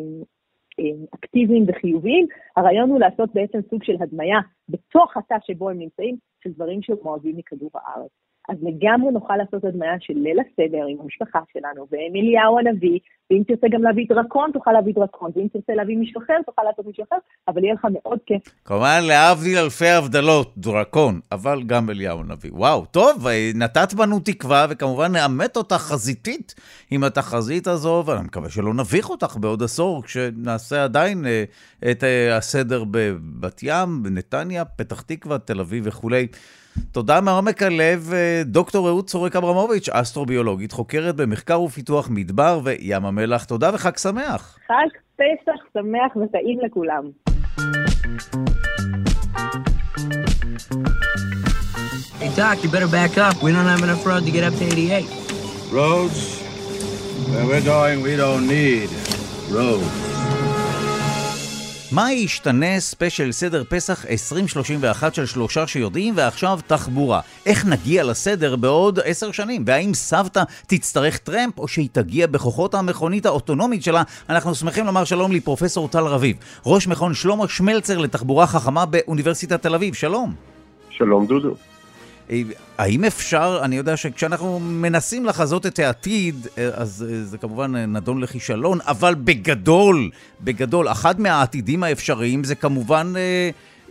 אה, אקטיביים וחיוביים. הרעיון הוא לעשות בעצם סוג של הדמיה בתוך התא שבו הם נמצאים, של דברים שהם אוהבים מכדור הארץ. אז לגמרי נוכל לעשות הדמיה של ליל הסדר עם המשפחה שלנו, ועם אליהו הנביא, ואם תרצה גם להביא דרקון, תוכל להביא דרקון, ואם תרצה להביא מישהו אחר, תוכל לעשות מישהו אחר, אבל יהיה לך מאוד כיף. כמובן, להבדיל אלפי הבדלות, דרקון, אבל גם אליהו הנביא. וואו, טוב, נתת בנו תקווה, וכמובן נאמת אותה חזיתית עם התחזית הזו, ואני מקווה שלא נביך אותך בעוד עשור, כשנעשה עדיין אה, את אה, הסדר בבת ים, בנתניה, פתח תקווה, תל אביב וכולי. תודה מעומק הלב, אה, דוקטור אהוד צורק אברמוביץ', אסטרוביולוגית, חוקרת במחקר ופיתוח מדבר וים המלח. תודה וחג שמח. חג פסח שמח וטעים לכולם. Hey, Doc, you better back up. We don't have enough road to get up to 88. Roads? Where we're going, we don't need roads. מה ישתנה ספיישל סדר פסח 2031 של שלושה שיודעים, ועכשיו תחבורה. איך נגיע לסדר בעוד עשר שנים? והאם סבתא תצטרך טרמפ, או שהיא תגיע בכוחות המכונית האוטונומית שלה? אנחנו שמחים לומר שלום לפרופסור טל רביב, ראש מכון שלמה שמלצר לתחבורה חכמה באוניברסיטת תל אביב. שלום. שלום דודו. אה, האם אפשר, אני יודע שכשאנחנו מנסים לחזות את העתיד, אה, אז אה, זה כמובן נדון לכישלון, אבל בגדול, בגדול, אחד מהעתידים האפשריים זה כמובן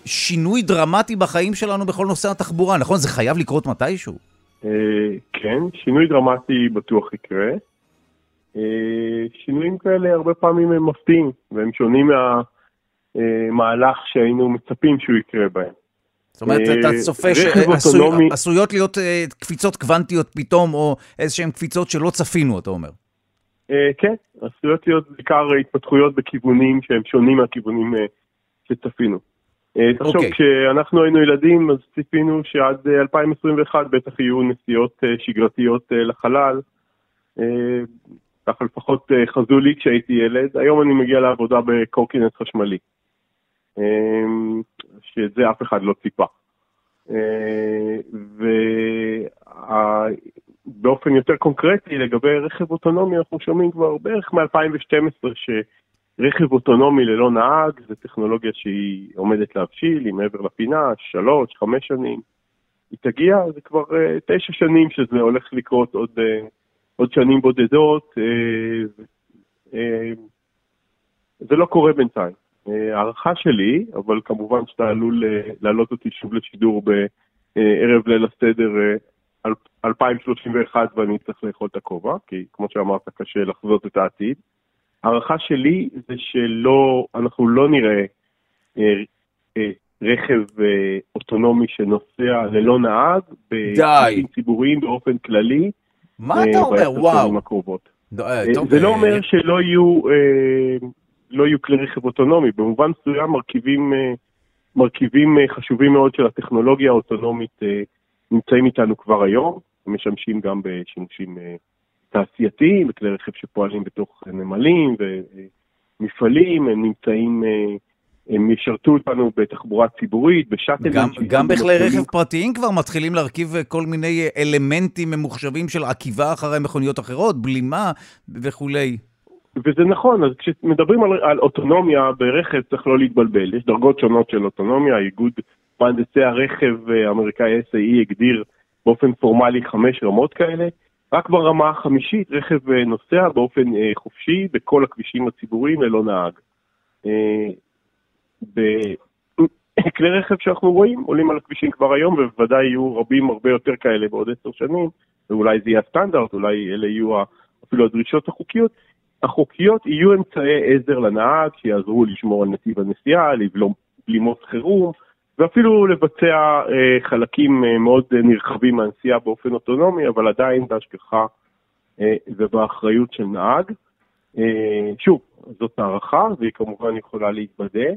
שינוי דרמטי בחיים שלנו בכל נושא התחבורה, נכון? זה חייב לקרות מתישהו. כן, שינוי דרמטי בטוח יקרה. שינויים כאלה הרבה פעמים הם מפתיעים, והם שונים מהמהלך שהיינו מצפים שהוא יקרה בהם. זאת אומרת, אתה אה, צופה שעשויות להיות אה, קפיצות קוונטיות פתאום, או איזשהן קפיצות שלא צפינו, אתה אומר. אה, כן, עשויות להיות בעיקר התפתחויות בכיוונים שהם שונים מהכיוונים שצפינו. תחשוב, אוקיי. כשאנחנו היינו ילדים, אז ציפינו שעד 2021 בטח יהיו נסיעות שגרתיות לחלל. ככה לפחות חזו לי כשהייתי ילד. היום אני מגיע לעבודה בקורקינט חשמלי. שאת זה אף אחד לא ציפה. אה, ובאופן יותר קונקרטי לגבי רכב אוטונומי, אנחנו שומעים כבר בערך מ-2012 שרכב אוטונומי ללא נהג זה טכנולוגיה שהיא עומדת להבשיל, היא מעבר לפינה, שלוש, חמש שנים. היא תגיע, זה כבר uh, תשע שנים שזה הולך לקרות עוד, uh, עוד שנים בודדות. זה לא קורה בינתיים. אה, הערכה שלי, אבל כמובן שאתה עלול אה, להעלות אותי שוב לשידור בערב ליל הסדר 2031 אה, ואני צריך לאכול את הכובע, כי כמו שאמרת, קשה לחזות את העתיד. הערכה שלי זה שלא, אנחנו לא נראה רכב אוטונומי שנוסע ללא נהג, די. ציבוריים באופן כללי. מה אתה אומר? וואו. הקרובות. זה לא אומר שלא יהיו לא יהיו כלי רכב אוטונומי. במובן מסוים מרכיבים, אה, מרכיבים אה, חשובים מאוד של הטכנולוגיה האוטונומית אה, נמצאים איתנו כבר היום, הם משמשים גם בשימושים תעשייתיים, בכלי רכב שפועלים בתוך נמלים ומפעלים, הם נמצאים... הם ישרתו אותנו בתחבורה ציבורית, בשאטלים. גם, גם בכלי רכב פרטיים כבר מתחילים להרכיב כל מיני אלמנטים ממוחשבים של עקיבה אחרי מכוניות אחרות, בלימה וכולי. וזה נכון, אז כשמדברים על, על אוטונומיה ברכב צריך לא להתבלבל, יש דרגות שונות של אוטונומיה, איגוד מהנדסי הרכב האמריקאי SAE הגדיר באופן פורמלי חמש רמות כאלה, רק ברמה החמישית רכב אה, נוסע באופן אה, חופשי בכל הכבישים הציבוריים ללא נהג. אה, בכלי <coughs> רכב שאנחנו רואים עולים על הכבישים כבר היום, ובוודאי יהיו רבים הרבה יותר כאלה בעוד עשר שנים, ואולי זה יהיה הסטנדרט, אולי אלה יהיו אפילו הדרישות החוקיות. החוקיות יהיו אמצעי עזר לנהג שיעזרו לשמור על נתיב הנסיעה, לבלום בלימות חירום, ואפילו לבצע אה, חלקים אה, מאוד אה, נרחבים מהנסיעה באופן אוטונומי, אבל עדיין בהשגחה אה, ובאחריות של נהג. אה, שוב, זאת הערכה, והיא כמובן יכולה להתבדה.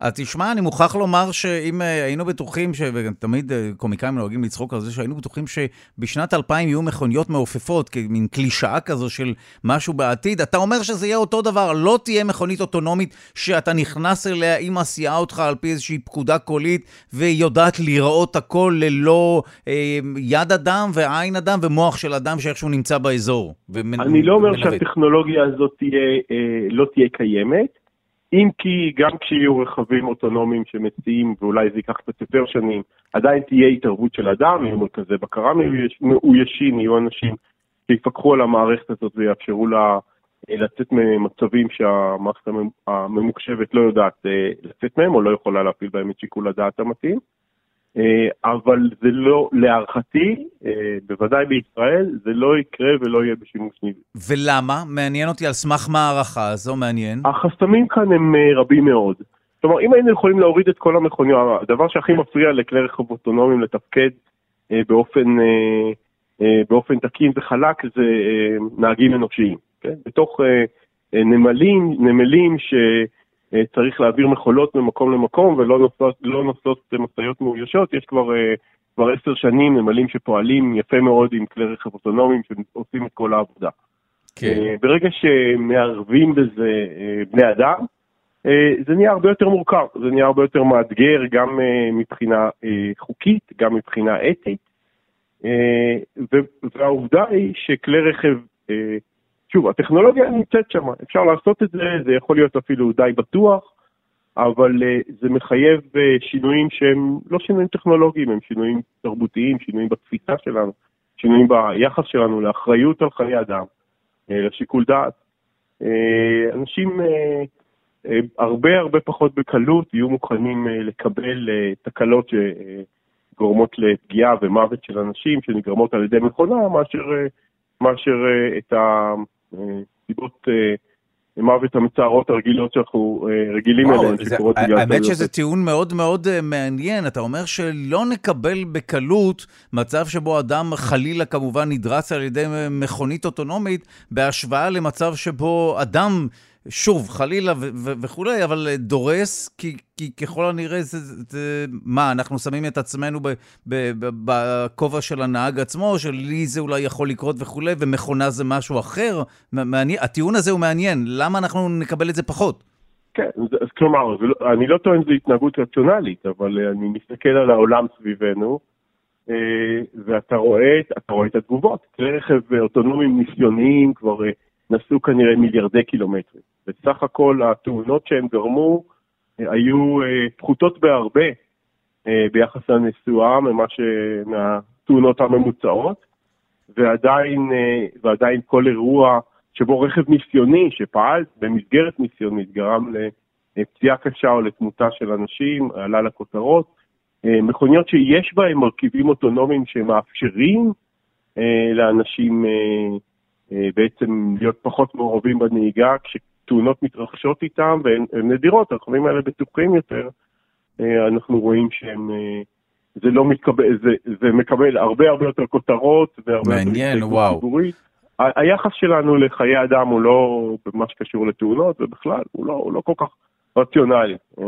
אז תשמע, אני מוכרח לומר שאם אה, היינו בטוחים, ותמיד אה, קומיקאים נוהגים לצחוק על זה, שהיינו בטוחים שבשנת 2000 יהיו מכוניות מעופפות, כמין קלישאה כזו של משהו בעתיד, אתה אומר שזה יהיה אותו דבר, לא תהיה מכונית אוטונומית שאתה נכנס אליה, היא מסיעה אותך על פי איזושהי פקודה קולית, והיא יודעת לראות הכל ללא אה, יד אדם ועין אדם ומוח של אדם שאיכשהו נמצא באזור. ומנ... אני לא אומר ומנווט. שהטכנולוגיה הזאת תהיה, אה, לא תהיה קיימת. אם כי גם כשיהיו רכבים אוטונומיים שמציעים, ואולי זה ייקח קצת יותר שנים, עדיין תהיה התערבות של אדם, יהיו מרכזי בקרה מאוישים, יהיו אנשים שיפקחו על המערכת הזאת ויאפשרו לה אה, לצאת ממצבים שהמערכת הממוחשבת לא יודעת אה, לצאת מהם, או לא יכולה להפעיל בהם את שיקול הדעת המתאים. אה, אבל זה לא, להערכתי, אה, בוודאי בישראל, זה לא יקרה ולא יהיה בשימוש ניבי. ולמה? מעניין אותי על סמך מה הערכה הזו, מעניין. החסמים כאן הם אה, רבים מאוד. כלומר, אם היינו יכולים להוריד את כל המכוניות, הדבר שהכי מפריע לכלי רכב אוטונומיים לתפקד באופן, באופן תקין וחלק זה נהגים אנושיים. כן? בתוך נמלים, נמלים ש... אה, צריך להעביר מכולות ממקום למקום ולא נוסעות, לא נוסעות משאיות מאוישות, יש כבר, אה, כבר עשר שנים נמלים שפועלים יפה מאוד עם כלי רכב אוטונומיים שעושים את כל העבודה. כן. אה, ברגע שמערבים בזה בני אדם, זה נהיה הרבה יותר מורכב, זה נהיה הרבה יותר מאתגר גם מבחינה חוקית, גם מבחינה אתית, והעובדה היא שכלי רכב, שוב, הטכנולוגיה נמצאת שם, אפשר לעשות את זה, זה יכול להיות אפילו די בטוח, אבל זה מחייב שינויים שהם לא שינויים טכנולוגיים, הם שינויים תרבותיים, שינויים בתפיסה שלנו, שינויים ביחס שלנו לאחריות על חיי אדם, לשיקול דעת. אנשים הרבה הרבה פחות בקלות יהיו מוכנים לקבל תקלות שגורמות לפגיעה ומוות של אנשים שנגרמות על ידי מכונה, מאשר, מאשר את הסיבות מוות המצערות הרגילות שאנחנו רגילים אליהן שקורות בגלל... האמת שזה טיעון מאוד מאוד מעניין, אתה אומר שלא נקבל בקלות מצב שבו אדם חלילה כמובן נדרס על ידי מכונית אוטונומית, בהשוואה למצב שבו אדם... שוב, חלילה וכולי, אבל דורס, כי, כי ככל הנראה זה, זה... מה, אנחנו שמים את עצמנו בכובע של הנהג עצמו, שלי זה אולי יכול לקרות וכולי, ומכונה זה משהו אחר? מעניין, הטיעון הזה הוא מעניין, למה אנחנו נקבל את זה פחות? כן, אז כלומר, לא, אני לא טוען שזו התנהגות רציונלית, אבל אני מסתכל על העולם סביבנו, אה, ואתה רואה, רואה את התגובות. כלי רכב אוטונומיים ניסיוניים כבר אה, נסעו כנראה מיליארדי קילומטרים. בסך הכל התאונות שהם גרמו אה, היו אה, פחותות בהרבה אה, ביחס לנסועה ממה מהתאונות הממוצעות, ועדיין, ועדיין כל אירוע שבו רכב ניסיוני שפעל במסגרת ניסיונית גרם לפציעה קשה או לתמותה של אנשים, עלה לכותרות. מכוניות שיש בהן מרכיבים אוטונומיים שמאפשרים לאנשים בעצם להיות פחות מעורבים בנהיגה. תאונות מתרחשות איתם, והן נדירות, הרכבים האלה בטוחים יותר, אה, אנחנו רואים שהם... אה, זה לא מתקבל, זה, זה מקבל הרבה הרבה יותר כותרות והרבה מעניין, יותר וואו. ציבורית. היחס שלנו לחיי אדם הוא לא במה שקשור לתאונות, ובכלל, הוא לא, הוא לא כל כך רציונלי. אה,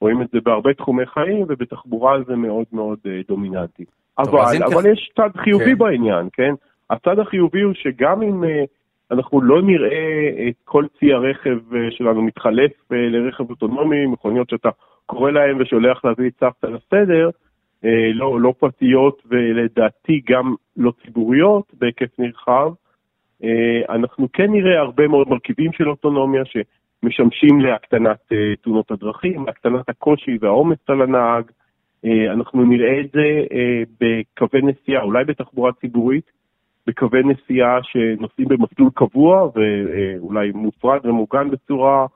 רואים את זה בהרבה תחומי חיים, ובתחבורה זה מאוד מאוד דומיננטי. טוב, אבל, אבל כך... יש צד חיובי כן. בעניין, כן? הצד החיובי הוא שגם אם אנחנו לא נראה את כל צי הרכב אה, שלנו מתחלף אה, לרכב אוטונומי, מכוניות שאתה קורא להם ושולח להביא את סבתא לסדר, אה, לא, לא פרטיות ולדעתי גם לא ציבוריות בהיקף נרחב. אנחנו כן נראה הרבה מאוד מרכיבים של אוטונומיה שמשמשים להקטנת תאונות הדרכים, להקטנת הקושי והעומס על הנהג. אנחנו נראה את זה בקווי נסיעה, אולי בתחבורה ציבורית, בקווי נסיעה שנוסעים במסלול קבוע ואולי מופרד ומוגן בצורה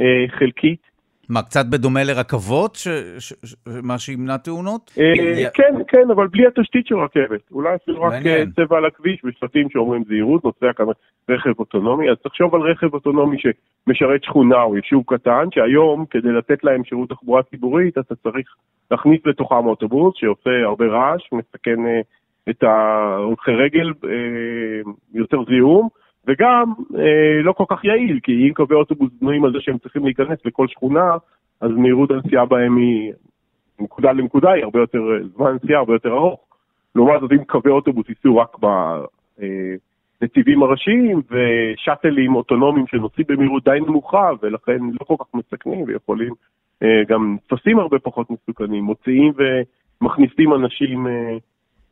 אה, חלקית. מה, קצת בדומה לרכבות, ש... ש... ש... מה שימנע תאונות? אה, כן, כן, אבל בלי התשתית של רכבת. אולי אפילו רק אה, צבע על הכביש ושלטים שאומרים זהירות, נוסע כאן רכב אוטונומי. אז תחשוב על רכב אוטונומי שמשרת שכונה או יישוב קטן, שהיום, כדי לתת להם שירות תחבורה ציבורית, אתה צריך להכניס לתוכם אוטובוס שעושה הרבה רעש, מסכן אה, את ההולכי רגל, אה, יותר זיהום, וגם אה, לא כל כך יעיל, כי אם קווי אוטובוס בנויים על זה שהם צריכים להיכנס לכל שכונה, אז מהירות הנסיעה בהם היא מנקודה לנקודה, היא הרבה יותר, זמן נסיעה הרבה יותר ארוך. לעומת זאת, אם קווי אוטובוס ייסעו רק בנתיבים הראשיים, ושאטלים אוטונומיים שנוסעים במהירות די נמוכה, ולכן לא כל כך מסכנים, ויכולים אה, גם תפסים הרבה פחות מסוכנים, מוציאים ומכניסים אנשים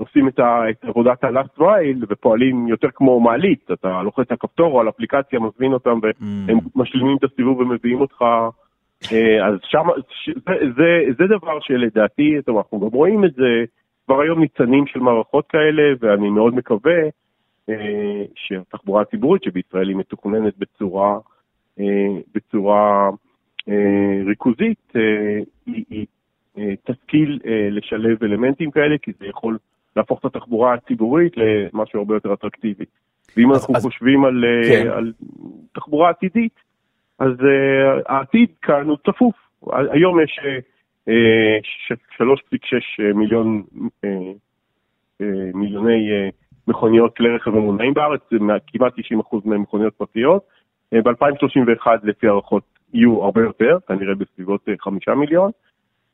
עושים את, ה, את עבודת ה-last mile ופועלים יותר כמו מעלית, אתה לוחץ על הכפתור או על אפליקציה, מזמין אותם והם mm. משלימים את הסיבוב ומביאים אותך, אה, אז שם, זה, זה, זה דבר שלדעתי, טוב, אנחנו גם רואים את זה, כבר היום ניצנים של מערכות כאלה, ואני מאוד מקווה אה, שהתחבורה הציבורית שבישראל היא מתוכננת בצורה, אה, בצורה ריכוזית, היא, היא תשכיל לשלב אלמנטים כאלה, כי זה יכול להפוך את התחבורה הציבורית למשהו הרבה יותר אטרקטיבי. ואם אנחנו אז, חושבים על, אה, כן. על תחבורה עתידית, אז uh, העתיד כאן הוא צפוף. היום יש uh, 3.6 מיליון, uh, uh, מיליוני uh, מכוניות כלי רכב ממונעים בארץ, זה כמעט 90% מהמכוניות פרטיות. Uh, ב-2031 לפי הערכות יהיו הרבה יותר, כנראה בסביבות uh, 5 מיליון.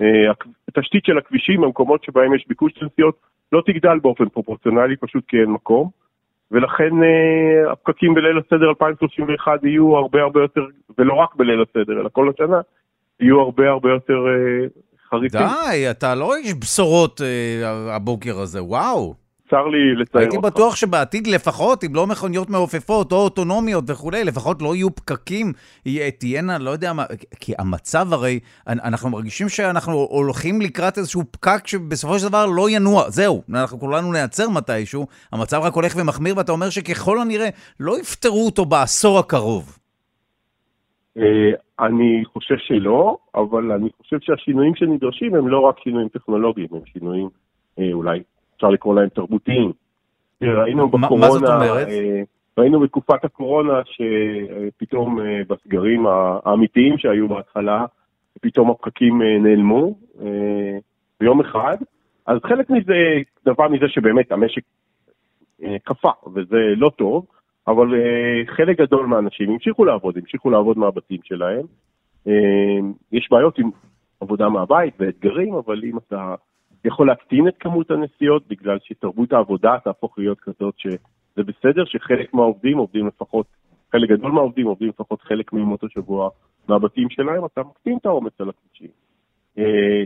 Uh, התשתית של הכבישים, המקומות שבהם יש ביקוש של נסיעות, לא תגדל באופן פרופורציונלי, פשוט כי אין מקום, ולכן אה, הפקקים בליל הסדר 2031 יהיו הרבה הרבה יותר ולא רק בליל הסדר, אלא כל השנה, יהיו הרבה הרבה יותר חריפים. די, אתה לא איש בשורות הבוקר הזה, וואו. צר לי לצייר אותך. הייתי בטוח שבעתיד לפחות, אם לא מכוניות מעופפות או אוטונומיות וכולי, לפחות לא יהיו פקקים, תהיינה, לא יודע מה, כי המצב הרי, אנחנו מרגישים שאנחנו הולכים לקראת איזשהו פקק שבסופו של דבר לא ינוע, זהו, אנחנו כולנו נעצר מתישהו, המצב רק הולך ומחמיר, ואתה אומר שככל הנראה לא יפתרו אותו בעשור הקרוב. אה, אני חושב שלא, אבל אני חושב שהשינויים שנדרשים הם לא רק שינויים טכנולוגיים, הם שינויים אה, אולי אפשר לקרוא להם תרבותיים. ראינו בקורונה, מה זאת אומרת? אה, ראינו בתקופת הקורונה שפתאום אה, בסגרים האמיתיים שהיו בהתחלה, פתאום הפקקים אה, נעלמו ביום אחד. אז חלק מזה נבע מזה שבאמת המשק קפא, וזה לא טוב, אבל חלק גדול מהאנשים המשיכו לעבוד, המשיכו לעבוד מהבתים שלהם. יש בעיות עם עבודה מהבית ואתגרים, אבל אם אתה יכול להקטין את כמות הנסיעות, בגלל שתרבות העבודה תהפוך להיות כזאת שזה בסדר שחלק מהעובדים עובדים לפחות, חלק גדול מהעובדים עובדים לפחות חלק מימות השבוע מהבתים שלהם, אתה מקטין את העומס על הכבישים. אה,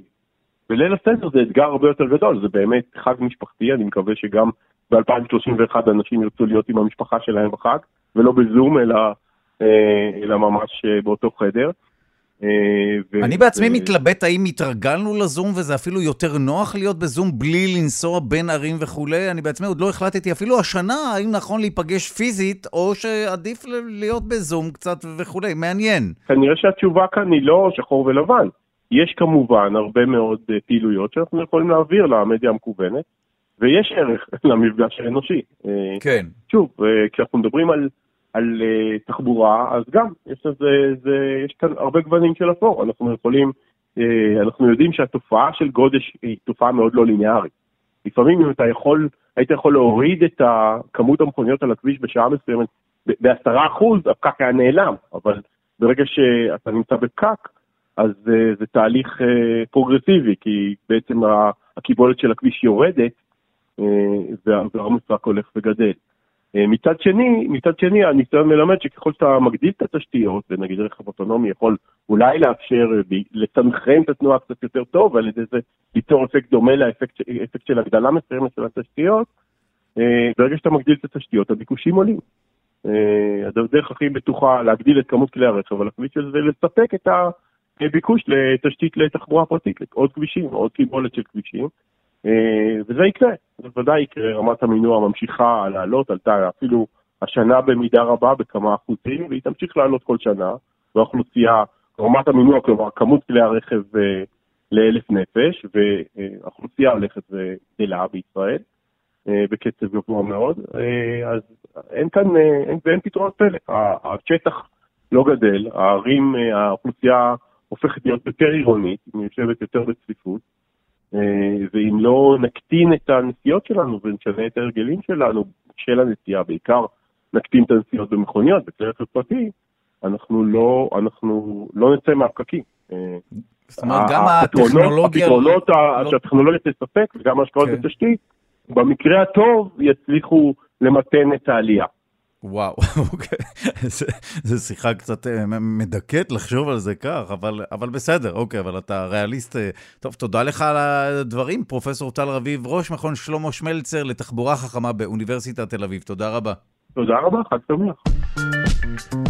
בליל הסדר זה אתגר הרבה יותר גדול, זה באמת חג משפחתי, אני מקווה שגם ב-2031 אנשים ירצו להיות עם המשפחה שלהם בחג, ולא בזום, אלא, אה, אלא ממש אה, באותו חדר. אה, אני בעצמי מתלבט האם התרגלנו לזום וזה אפילו יותר נוח להיות בזום בלי לנסוע בין ערים וכולי. אני בעצמי עוד לא החלטתי אפילו השנה האם נכון להיפגש פיזית או שעדיף להיות בזום קצת וכולי. מעניין. כנראה שהתשובה כאן היא לא שחור ולבן. יש כמובן הרבה מאוד אה, פעילויות שאנחנו יכולים להעביר למדיה המקוונת, ויש ערך <laughs> למפגש האנושי. אה, כן. שוב, כשאנחנו מדברים על... על uh, תחבורה, אז גם, יש, לזה, זה, יש כאן הרבה גוונים של אפור. אנחנו יכולים, uh, אנחנו יודעים שהתופעה של גודש היא תופעה מאוד לא ליניארית. לפעמים אם אתה יכול, היית יכול להוריד את כמות המכוניות על הכביש בשעה מסוימת בעשרה אחוז, הפקק היה נעלם, אבל ברגע שאתה נמצא בפקק, אז uh, זה תהליך uh, פרוגרסיבי, כי בעצם הקיבולת של הכביש יורדת, אה, והעומס רק הולך וגדל. אה, מצד שני, מצד שני, הניסיון מלמד שככל שאתה מגדיל את התשתיות, ונגיד רכב אוטונומי יכול אולי לאפשר, אה, לסנכרן את התנועה קצת יותר טוב, ועל ידי זה ליצור אפקט דומה לאפקט של הגדלה מסוימת של התשתיות, אה, ברגע שאתה מגדיל את התשתיות, הביקושים עולים. הדרך הכי בטוחה להגדיל את כמות כלי הרכב על הכביש הזה ולספק את הביקוש לתשתית לתחבורה פרטית, עוד כבישים, עוד קיבולת של כבישים. אה, וזה יקרה, זה ודאי יקרה, רמת המינוע ממשיכה לעלות, עלתה אפילו השנה במידה רבה בכמה אחוזים, והיא תמשיך לעלות כל שנה, והאוכלוסייה, רמת המינוע, כלומר כמות כלי הרכב אה, לאלף נפש, והאוכלוסייה הולכת וגדלה בישראל אה, בקצב גבוה מאוד, אז אין כאן, אין, ואין פתרונות פלא, השטח לא גדל, הערים, האוכלוסייה הופכת להיות יותר עירונית, היא יושבת יותר בצפיפות, ואם לא נקטין את הנסיעות שלנו ונשנה את ההרגלים שלנו של הנסיעה, בעיקר נקטין את הנסיעות במכוניות, בכלי רכב פרטי, אנחנו לא, אנחנו לא נצא מהפקקים. אה, זאת אומרת, גם הטכנולוגיה... הפתרונות לא- שהטכנולוגיה תספק וגם ההשקעות כן. בתשתית, במקרה הטוב יצליחו למתן את העלייה. וואו, <laughs> אוקיי. זו שיחה קצת אה, מדכאת לחשוב על זה כך, אבל, אבל בסדר, אוקיי, אבל אתה ריאליסט. אה, טוב, תודה לך על הדברים, פרופ' טל רביב, ראש מכון שלמה שמלצר לתחבורה חכמה באוניברסיטת תל אביב. תודה רבה. תודה רבה, חג שמח.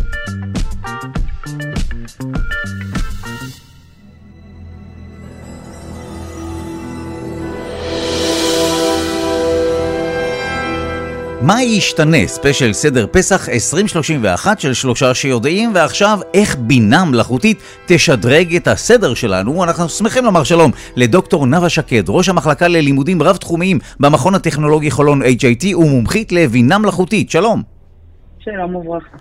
מה ישתנה? ספיישל סדר פסח 2031 של שלושה שיודעים, ועכשיו איך בינה מלאכותית תשדרג את הסדר שלנו. אנחנו שמחים לומר שלום לדוקטור נאוה שקד, ראש המחלקה ללימודים רב-תחומיים במכון הטכנולוגי חולון HIT ומומחית לבינה מלאכותית. שלום. שלום וברכה.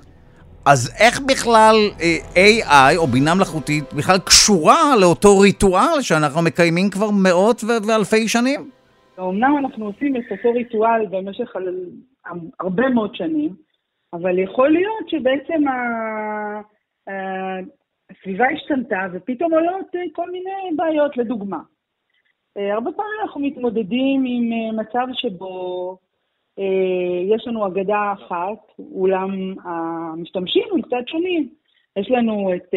אז איך בכלל אה, AI או בינה מלאכותית בכלל קשורה לאותו ריטואל שאנחנו מקיימים כבר מאות ואלפי שנים? אמנם אנחנו עושים את אותו ריטואל במשך הרבה מאוד שנים, אבל יכול להיות שבעצם הסביבה השתנתה ופתאום עולות אה, כל מיני בעיות, לדוגמה. אה, הרבה פעמים אנחנו מתמודדים עם אה, מצב שבו יש לנו אגדה אחת, אולם המשתמשים מצד שני יש לנו את,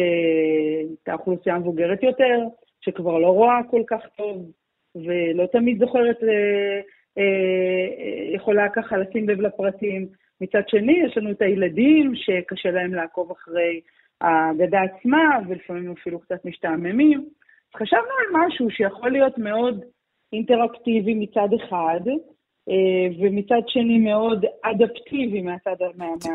את האוכלוסייה המבוגרת יותר, שכבר לא רואה כל כך טוב, ולא תמיד זוכרת, יכולה ככה לשים לב לפרטים. מצד שני, יש לנו את הילדים שקשה להם לעקוב אחרי האגדה עצמה, ולפעמים אפילו קצת משתעממים. חשבנו על משהו שיכול להיות מאוד אינטראקטיבי מצד אחד, אה, ומצד שני מאוד אדפטיבי מהצד...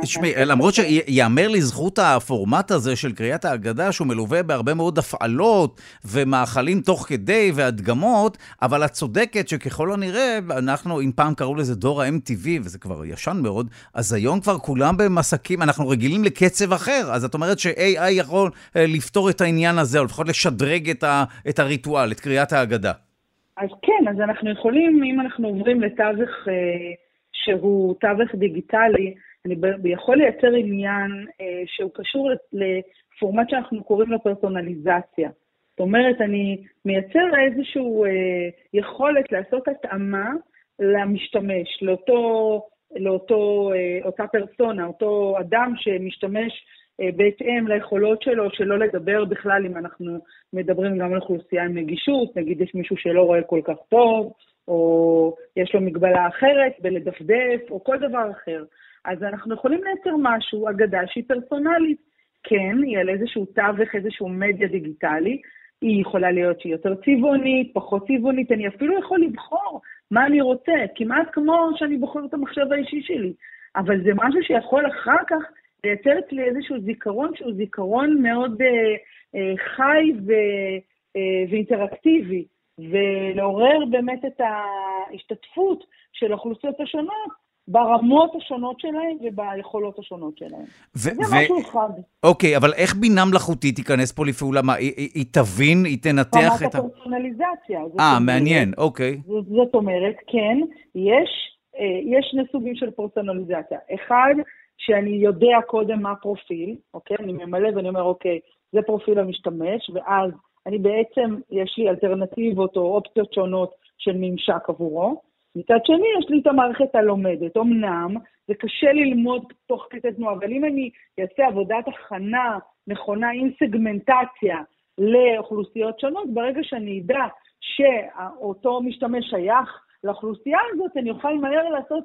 תשמעי, למרות שיאמר לזכות הפורמט הזה של קריאת ההגדה, שהוא מלווה בהרבה מאוד הפעלות ומאכלים תוך כדי והדגמות, אבל את צודקת שככל הנראה, אנחנו, אם פעם קראו לזה דור ה-MTV, וזה כבר ישן מאוד, אז היום כבר כולם במסקים, אנחנו רגילים לקצב אחר, אז את אומרת ש-AI יכול אה, לפתור את העניין הזה, או לפחות לשדרג את הריטואל, את קריאת ההגדה. אז כן, אז אנחנו יכולים, אם אנחנו עוברים לתווך אה, שהוא תווך דיגיטלי, אני יכול לייצר עניין אה, שהוא קשור לפורמט שאנחנו קוראים לו פרסונליזציה. זאת אומרת, אני מייצר איזושהי אה, יכולת לעשות התאמה למשתמש, לאותו, לאותו, אה, אותה פרסונה, אותו אדם שמשתמש בהתאם ליכולות שלו, שלא לדבר בכלל אם אנחנו מדברים גם על אוכלוסייה עם נגישות, נגיד יש מישהו שלא רואה כל כך טוב, או יש לו מגבלה אחרת בלדפדף, או כל דבר אחר. אז אנחנו יכולים לייצר משהו, אגדה שהיא פרסונלית. כן, היא על איזשהו תווך, איזשהו מדיה דיגיטלי, היא יכולה להיות שהיא יותר צבעונית, פחות צבעונית, אני אפילו יכול לבחור מה אני רוצה, כמעט כמו שאני בוחר את המחשב האישי שלי. אבל זה משהו שיכול אחר כך לייצר אצלי איזשהו זיכרון שהוא זיכרון מאוד אה, אה, חי ו, אה, ואינטראקטיבי, ולעורר באמת את ההשתתפות של האוכלוסיות השונות ברמות השונות שלהם וביכולות השונות שלהם. ו- זה ו- משהו אחד. אוקיי, אבל איך בינה מלאכותית תיכנס פה לפעולה? מה, היא, היא, היא תבין, היא תנתח את ה... רמת הפרסונליזציה. אה, מעניין, אוקיי. זאת, זאת אומרת, כן, יש, אה, יש שני סוגים של פרסונליזציה. אחד, שאני יודע קודם מה הפרופיל, אוקיי? אני ממלא ואני אומר, אוקיי, זה פרופיל המשתמש, ואז אני בעצם, יש לי אלטרנטיבות או אופציות שונות של ממשק עבורו. מצד שני, יש לי את המערכת הלומדת. אמנם זה קשה ללמוד תוך כדי תנועה, אבל אם אני אעשה עבודת הכנה נכונה עם סגמנטציה לאוכלוסיות שונות, ברגע שאני אדע שאותו משתמש שייך לאוכלוסייה הזאת, אני אוכל מהר לעשות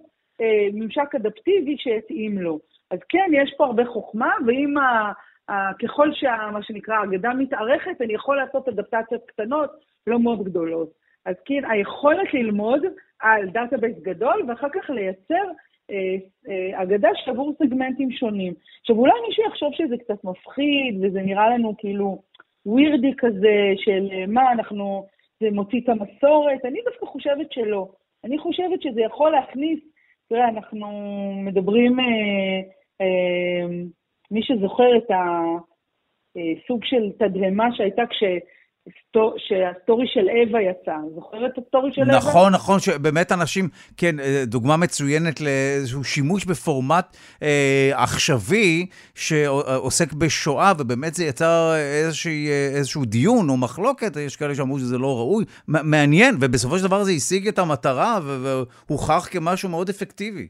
ממשק אדפטיבי שיתאים לו. אז כן, יש פה הרבה חוכמה, ואם ה, ה, ככל שמה שנקרא ההגדה מתארכת, אני יכול לעשות אדפטציות קטנות, לא מאוד גדולות. אז כן, היכולת ללמוד על database גדול, ואחר כך לייצר אה, אה, הגדה שעבור סגמנטים שונים. עכשיו, אולי מישהו יחשוב שזה קצת מפחיד, וזה נראה לנו כאילו weirdy כזה, של אה, מה, אנחנו, זה מוציא את המסורת. אני דווקא חושבת שלא. אני חושבת שזה יכול להכניס תראה, אנחנו מדברים, אה, אה, מי שזוכר את הסוג של תדהמה שהייתה כש... שהסטורי של אווה יצא. זוכר את הסטורי של אווה? נכון, נכון, שבאמת אנשים, כן, אה, דוגמה מצוינת לאיזשהו שימוש בפורמט אה, עכשווי שעוסק בשואה, ובאמת זה יצר איזושהי, איזשהו דיון או מחלוקת, יש כאלה שאמרו שזה לא ראוי. מעניין, ובסופו של דבר זה השיג את המטרה והוכח כמשהו מאוד אפקטיבי.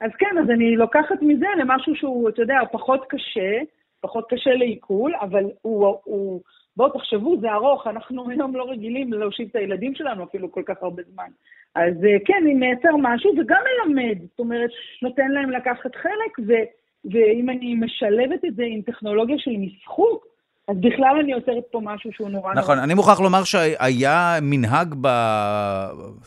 אז כן, אז אני לוקחת מזה למשהו שהוא, אתה יודע, פחות קשה, פחות קשה לעיכול, אבל הוא... הוא בואו תחשבו, זה ארוך, אנחנו היום לא רגילים להושיב את הילדים שלנו אפילו כל כך הרבה זמן. אז אה, כן, אני מייצר משהו וגם מלמד, זאת אומרת, נותן להם לקחת חלק, ו, ואם אני משלבת את זה עם טכנולוגיה של משחוק, אז בכלל אני יוצרת פה משהו שהוא נורא נכון, נורא... אני מוכרח לומר שהיה מנהג, ב...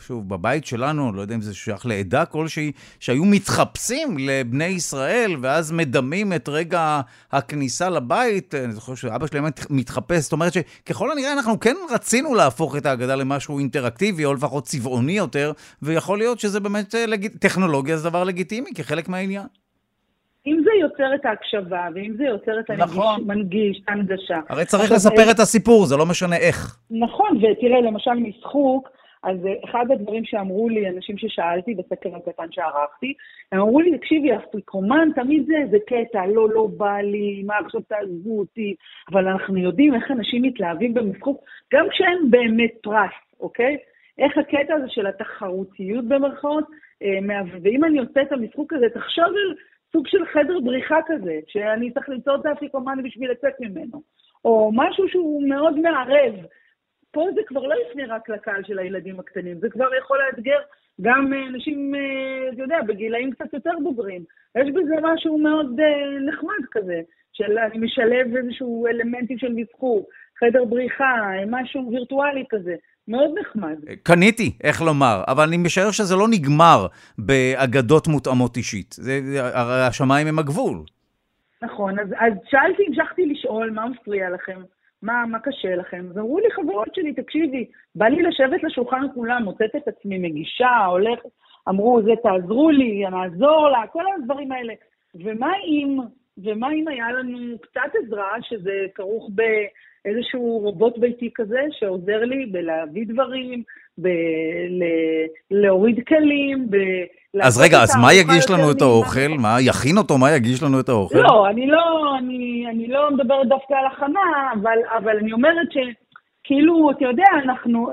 שוב, בבית שלנו, לא יודע אם זה שייך לעדה כלשהי, שהיו מתחפשים לבני ישראל, ואז מדמים את רגע הכניסה לבית. אני זוכר שאבא שלי היה מתחפש, זאת אומרת שככל הנראה אנחנו כן רצינו להפוך את ההגדה למשהו אינטראקטיבי, או לפחות צבעוני יותר, ויכול להיות שזה באמת, אה, לג... טכנולוגיה זה דבר לגיטימי, כחלק מהעניין. אם זה יוצר את ההקשבה, ואם זה יוצר את נכון. המנגיש, ההנגשה. הרי צריך לספר אה, את הסיפור, זה לא משנה איך. נכון, ותראה, למשל משחוק, אז אה, אחד הדברים שאמרו לי, אנשים ששאלתי בסקר הקטן שערכתי, הם אמרו לי, תקשיבי, אפריקומן תמיד זה איזה קטע, לא, לא בא לי, מה עכשיו תעזבו אותי, אבל אנחנו יודעים איך אנשים מתלהבים במשחוק, גם כשאין באמת פרס, אוקיי? איך הקטע הזה של התחרותיות במרכאות, אה, ואם אני עושה את המשחוק הזה, תחשוב על סוג של חדר בריחה כזה, שאני צריך למצוא את האפיקומני בשביל לצאת ממנו, או משהו שהוא מאוד מערב. פה זה כבר לא יפנה רק לקהל של הילדים הקטנים, זה כבר יכול לאתגר גם אה, אנשים, אה, אתה יודע, בגילאים קצת יותר בוגרים. יש בזה משהו מאוד אה, נחמד כזה, של אני משלב איזשהו אלמנטים של מסחור, חדר בריחה, משהו וירטואלי כזה. מאוד נחמד. קניתי, איך לומר, אבל אני משער שזה לא נגמר באגדות מותאמות אישית. זה, הרי השמיים הם הגבול. נכון, אז, אז שאלתי, המשכתי לשאול, מה מפריע לכם? מה, מה קשה לכם? אז אמרו לי חברות שלי, תקשיבי, בא לי לשבת לשולחן כולם, מוצאת את עצמי מגישה, הולכת, אמרו, זה תעזרו לי, נעזור לה, כל הדברים האלה. ומה אם, ומה אם היה לנו קצת עזרה, שזה כרוך באיזשהו רובוט ביתי כזה, שעוזר לי בלהביא דברים, בלהוריד כלים, ב... אז רגע, אז מה יגיש לנו את האוכל? מה, יכין אותו? מה יגיש לנו את האוכל? לא, אני לא, אני, אני לא מדברת דווקא על הכנה, אבל, אבל אני אומרת שכאילו, אתה יודע, אנחנו,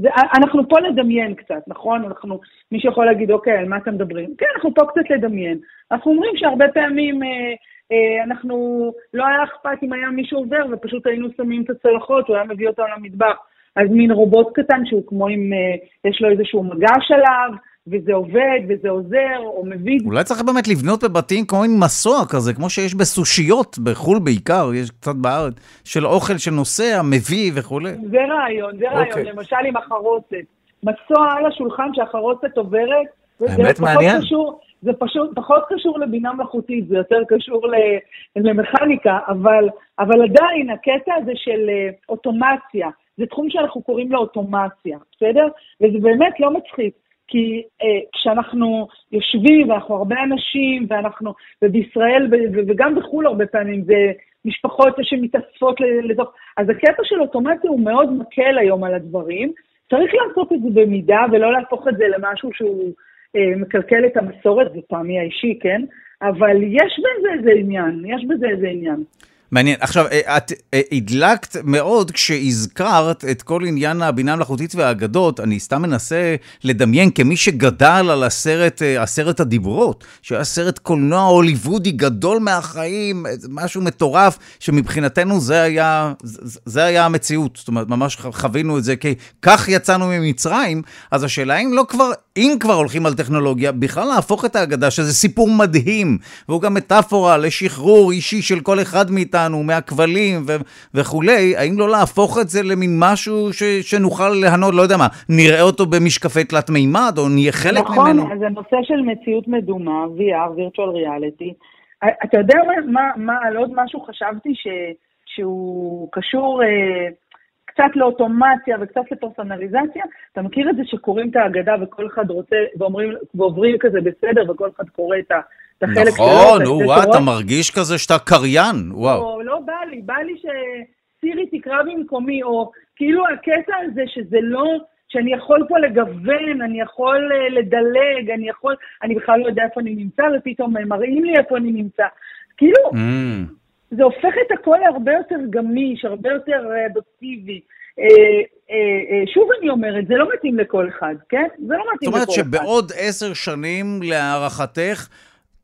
זה, אנחנו פה לדמיין קצת, נכון? אנחנו, מי שיכול להגיד, אוקיי, על מה אתם מדברים? כן, אנחנו פה קצת לדמיין. אנחנו אומרים שהרבה פעמים אה, אנחנו, לא היה אכפת אם היה מישהו עובר ופשוט היינו שמים את הצלחות, הוא היה מביא אותם למטבח. אז מין רובוט קטן שהוא כמו אם אה, יש לו איזשהו מגש עליו, וזה עובד, וזה עוזר, או מביא... אולי צריך באמת לבנות בבתים כמו עם מסוע כזה, כמו שיש בסושיות, בחו"ל בעיקר, יש קצת בארץ, של אוכל שנוסע, מביא וכולי. זה רעיון, זה רעיון, okay. אוקיי. למשל עם החרוצת. מסוע על השולחן שהחרוצת עוברת, באמת מעניין. קשור, זה פשוט פחות קשור לבינה מלאכותית, זה יותר קשור למכניקה, אבל, אבל עדיין הקטע הזה של אה, אוטומציה, זה תחום שאנחנו קוראים לו אוטומציה, בסדר? וזה באמת לא מצחיק. כי אה, כשאנחנו יושבים, ואנחנו הרבה אנשים, ואנחנו, ובישראל, וגם בחו"ל הרבה פעמים, זה משפחות שמתאספות לתוך... אז הקטע של אוטומציה הוא מאוד מקל היום על הדברים. צריך לעשות את זה במידה, ולא להפוך את זה למשהו שהוא מקלקל את המסורת, זה פעמי האישי, כן? אבל יש בזה איזה עניין, יש בזה איזה עניין. מעניין. עכשיו, אה, את אה, הדלקת מאוד כשהזכרת את כל עניין הבינה המלאכותית והאגדות. אני סתם מנסה לדמיין כמי שגדל על הסרט, אה, עשרת הדיברות, שהיה סרט קולנוע הוליוודי גדול מהחיים, משהו מטורף, שמבחינתנו זה היה, זה היה המציאות. זאת אומרת, ממש חווינו את זה כי כך יצאנו ממצרים, אז השאלה אם לא כבר, אם כבר הולכים על טכנולוגיה, בכלל להפוך את האגדה, שזה סיפור מדהים, והוא גם מטאפורה לשחרור אישי של כל אחד מאיתנו. מהכבלים ו- וכולי, האם לא להפוך את זה למין משהו ש- שנוכל ליהנות, לא יודע מה, נראה אותו במשקפי תלת מימד, או נהיה חלק נכון, ממנו? נכון, אז הנושא של מציאות מדומה, VR, virtual reality, אתה יודע מה, מה, מה על עוד משהו חשבתי ש, שהוא קשור אה, קצת לאוטומציה וקצת לפרסונליזציה? אתה מכיר את זה שקוראים את ההגדה וכל אחד רוצה, ואומרים, ועוברים כזה בסדר, וכל אחד קורא את ה... את החלק שלו. נכון, וואו, אתה מרגיש כזה שאתה קריין, וואו. או, לא בא לי, בא לי שסירי תקרא במקומי, או כאילו הקטע הזה שזה לא... שאני יכול פה לגוון, אני יכול uh, לדלג, אני יכול, אני בכלל לא יודע איפה אני נמצא, ופתאום מראים לי איפה אני נמצא. כאילו, mm. זה הופך את הכל להרבה יותר גמיש, הרבה יותר אדפטיבי. Uh, uh, uh, שוב אני אומרת, זה לא מתאים לכל אחד, כן? זה לא מתאים לכל אחד. זאת אומרת שבעוד עשר שנים, להערכתך,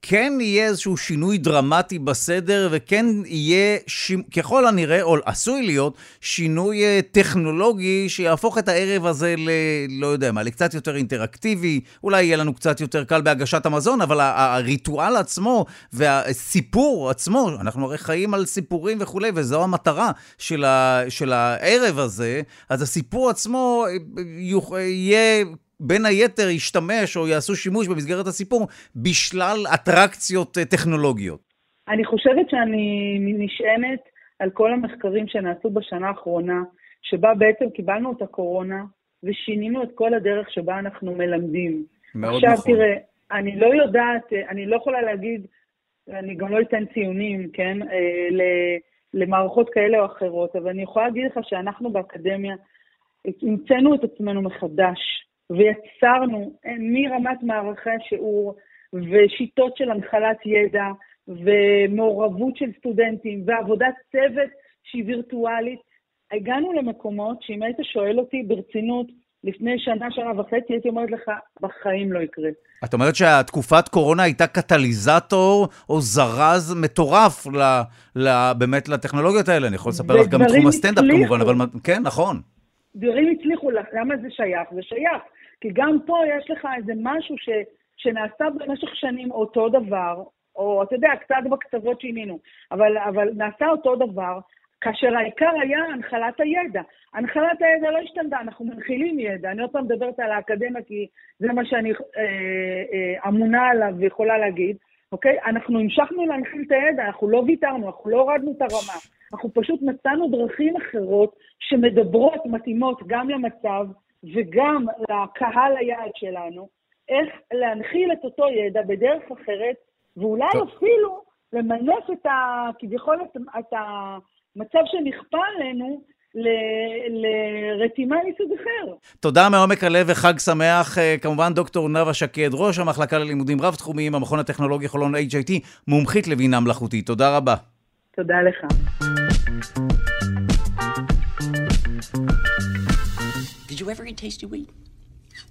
כן יהיה איזשהו שינוי דרמטי בסדר, וכן יהיה, ש... ככל הנראה, או עשוי להיות, שינוי אה, טכנולוגי שיהפוך את הערב הזה ל... לא יודע מה, לקצת יותר אינטראקטיבי, אולי יהיה לנו קצת יותר קל בהגשת המזון, אבל הריטואל עצמו והסיפור עצמו, אנחנו הרי חיים על סיפורים וכולי, וזו המטרה של, ה... של הערב הזה, אז הסיפור עצמו אה, יהיה בין היתר ישתמש או יעשו שימוש במסגרת הסיפור בשלל אטרקציות אה, טכנולוגיות? אני חושבת שאני נשענת על כל המחקרים שנעשו בשנה האחרונה, שבה בעצם קיבלנו את הקורונה ושינינו את כל הדרך שבה אנחנו מלמדים. מאוד עכשיו, נכון. עכשיו תראה, אני לא יודעת, אני לא יכולה להגיד, אני גם לא אתן ציונים, כן, אה, למערכות כאלה או אחרות, אבל אני יכולה להגיד לך שאנחנו באקדמיה המצאנו את עצמנו מחדש. ויצרנו אה, מרמת מערכי השיעור ושיטות של הנחלת ידע ומעורבות של סטודנטים ועבודת צוות שהיא וירטואלית, הגענו למקומות שאם היית שואל אותי ברצינות, לפני שנה, שנה וחצי, הייתי אומרת לך, בחיים לא יקרה. את אומרת שהתקופת קורונה הייתה קטליזטור או זרז מטורף ל, ל, באמת לטכנולוגיות האלה. אני יכול לספר לך גם בתחום הסטנדאפ כמובן, אבל כן, נכון. דברים הצליחו, למה זה שייך? זה שייך. כי גם פה יש לך איזה משהו ש, שנעשה במשך שנים אותו דבר, או אתה יודע, קצת בקצוות שינינו, אבל, אבל נעשה אותו דבר, כאשר העיקר היה הנחלת הידע. הנחלת הידע לא השתנתה, אנחנו מנחילים ידע. אני עוד פעם מדברת על האקדמיה, כי זה מה שאני אה, אה, אמונה עליו ויכולה להגיד, אוקיי? אנחנו המשכנו להנחיל את הידע, אנחנו לא ויתרנו, אנחנו לא הורדנו את הרמה. אנחנו פשוט מצאנו דרכים אחרות שמדברות, מתאימות גם למצב וגם לקהל היעד שלנו, איך להנחיל את אותו ידע בדרך אחרת, ואולי טוב. אפילו למנף את ה... כביכול את, את המצב שנכפה עלינו ל... לרתימה מסוג אחר. תודה מעומק הלב וחג שמח. אה, כמובן, דוקטור נאוה שקד, ראש המחלקה ללימודים רב-תחומיים, המכון הטכנולוגי חולון HIT, מומחית לבינה מלאכותית. תודה רבה. תודה לך. You ever eat tasty wheat?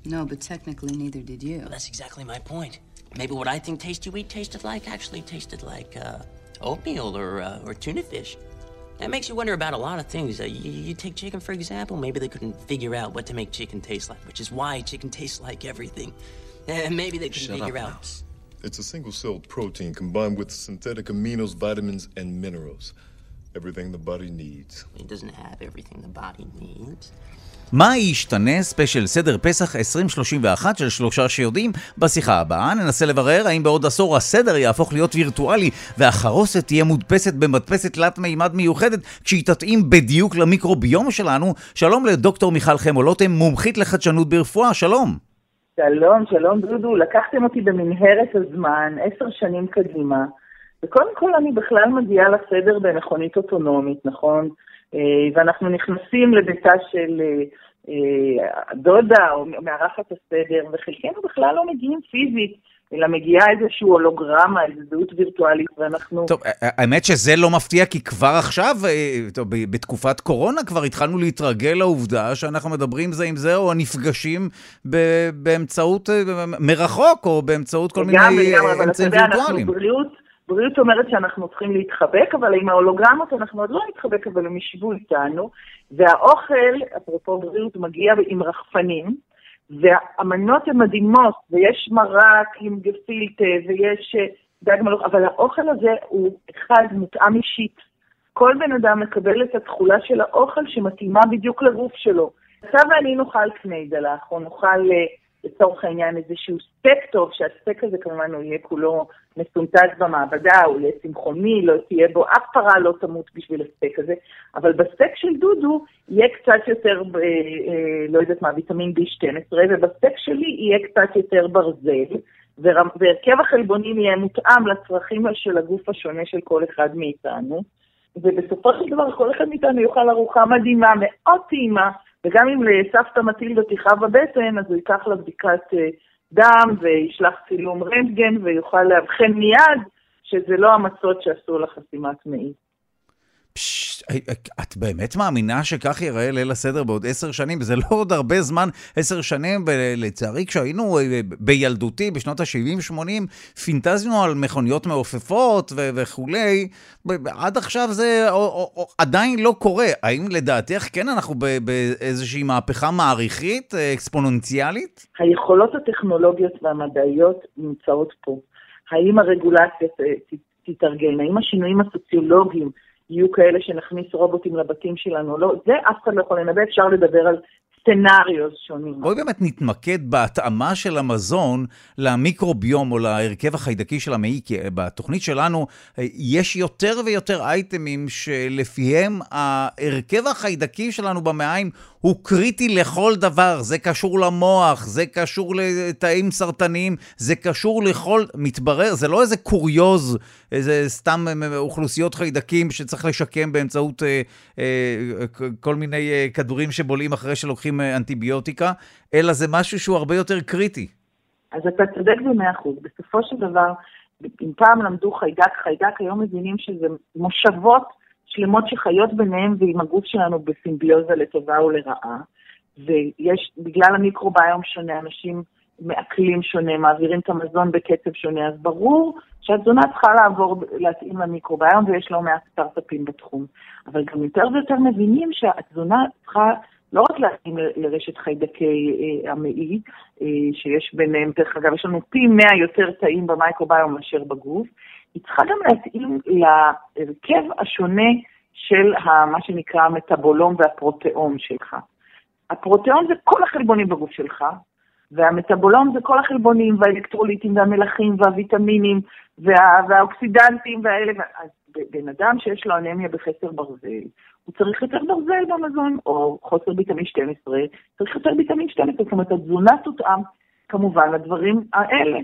No, but technically neither did you. Well, that's exactly my point. Maybe what I think tasty wheat tasted like actually tasted like uh, oatmeal or, uh, or tuna fish. That makes you wonder about a lot of things. Uh, you, you, take chicken, for example. Maybe they couldn't figure out what to make chicken taste like, which is why chicken tastes like everything. And <laughs> maybe they couldn't Shut figure up out. Now. It's a single-celled protein combined with synthetic aminos, vitamins, and minerals. Everything the body needs. It doesn't have everything the body needs. מה ישתנה ספיישל סדר פסח 2031 של שלושה שיודעים? בשיחה הבאה ננסה לברר האם בעוד עשור הסדר יהפוך להיות וירטואלי והחרוסת תהיה מודפסת במדפסת תלת מימד מיוחדת כשהיא תתאים בדיוק למיקרוביום שלנו. שלום לדוקטור מיכל חמולוטם, מומחית לחדשנות ברפואה, שלום. שלום, שלום דודו, לקחתם אותי במנהרת הזמן, עשר שנים קדימה, וקודם כל אני בכלל מגיעה לסדר במכונית אוטונומית, נכון? ואנחנו נכנסים לביתה של דודה או מארחת הסדר, וחלקנו בכלל לא מגיעים פיזית. אלא מגיעה איזושהי הולוגרמה, איזו זהות וירטואלית, ואנחנו... טוב, האמת שזה לא מפתיע, כי כבר עכשיו, טוב, בתקופת קורונה כבר התחלנו להתרגל לעובדה שאנחנו מדברים זה עם זה, או נפגשים באמצעות מרחוק, או באמצעות כל מיני אמצעים וירטואליים. בריאות, בריאות אומרת שאנחנו צריכים להתחבק, אבל עם ההולוגרמות אנחנו עוד לא נתחבק, אבל הם ישבו איתנו. והאוכל, אפרופו בריאות, מגיע עם רחפנים, והמנות הן מדהימות, ויש מרק עם גפילטה, ויש דג מלוך, אבל האוכל הזה הוא אחד, מותאם אישית. כל בן אדם מקבל את התכולה של האוכל שמתאימה בדיוק לגוף שלו. אתה ואני נאכל קניידלח, או נאכל לצורך העניין איזשהו סטייק טוב, שהסטייק הזה כמובן הוא יהיה כולו מסונטז במעבדה, הוא יהיה צמחוני, לא תהיה בו, אף פרה לא תמות בשביל הסטייק הזה, אבל בסטייק של דודו יהיה קצת יותר, ב, אה, לא יודעת מה, ויטמין B12, ובסטייק שלי יהיה קצת יותר ברזל, והרכב החלבונים יהיה מותאם לצרכים של הגוף השונה של כל אחד מאיתנו, ובסופו של דבר כל אחד מאיתנו יאכל ארוחה מדהימה, מאוד טעימה, וגם אם לסבתא מטילדה תכאב בבטן, אז הוא ייקח לה בדיקת דם וישלח צילום רנטגן ויוכל לאבחן מיד שזה לא המצות שעשו לה חסימת מעי. את באמת מאמינה שכך ייראה ליל הסדר בעוד עשר שנים? זה לא עוד הרבה זמן, עשר שנים, ולצערי כשהיינו בילדותי, בשנות ה-70-80, פינטזנו על מכוניות מעופפות ו- וכולי, עד עכשיו זה או, או, או, עדיין לא קורה. האם לדעתך כן אנחנו באיזושהי מהפכה מעריכית, אקספוננציאלית? היכולות הטכנולוגיות והמדעיות נמצאות פה. האם הרגולציה תתארגן? האם השינויים הסוציולוגיים יהיו כאלה שנכניס רובוטים לבתים שלנו, לא, זה אף אחד לא יכול לנבא, אפשר לדבר על סצנריוז שונים. בואי באמת נתמקד בהתאמה של המזון למיקרוביום או להרכב החיידקי של המעי, כי בתוכנית שלנו יש יותר ויותר אייטמים שלפיהם ההרכב החיידקי שלנו במעיים הוא קריטי לכל דבר. זה קשור למוח, זה קשור לתאים סרטניים, זה קשור לכל... מתברר, זה לא איזה קוריוז, איזה סתם אוכלוסיות חיידקים שצריך לשקם באמצעות אה, אה, כל מיני אה, כדורים שבולעים אחרי שלוקחים אנטיביוטיקה, אלא זה משהו שהוא הרבה יותר קריטי. אז אתה צודק במאה אחוז. בסופו של דבר, אם פעם למדו חיידק חיידק, היום מבינים שזה מושבות שלמות שחיות ביניהם ועם הגוף שלנו בסימביוזה לטובה ולרעה. ויש, בגלל המיקרוביום שונה, אנשים מאקלים שונה, מעבירים את המזון בקצב שונה, אז ברור שהתזונה צריכה לעבור, להתאים למיקרוביום, ויש לא מעט סטארט-אפים בתחום. אבל גם יותר ויותר מבינים שהתזונה צריכה לא רק להתאים לרשת חיידקי אה, המעי, אה, שיש ביניהם, דרך אגב, יש לנו פי 100 יותר תאים במייקרוביום מאשר בגוף, היא צריכה גם להתאים להרכב השונה של מה שנקרא המטאבולום והפרוטאום שלך. הפרוטאום זה כל החלבונים בגוף שלך, והמטאבולום זה כל החלבונים והאלקטרוליטים והמלחים והוויטמינים וה, והאוקסידנטים והאלה. אז בן אדם שיש לו אנמיה בחסר ברזל, הוא צריך יותר ברזל במזון, או חוסר ויטמין 12, צריך יותר ויטמין 12, זאת אומרת, התזונה תותאם כמובן לדברים האלה.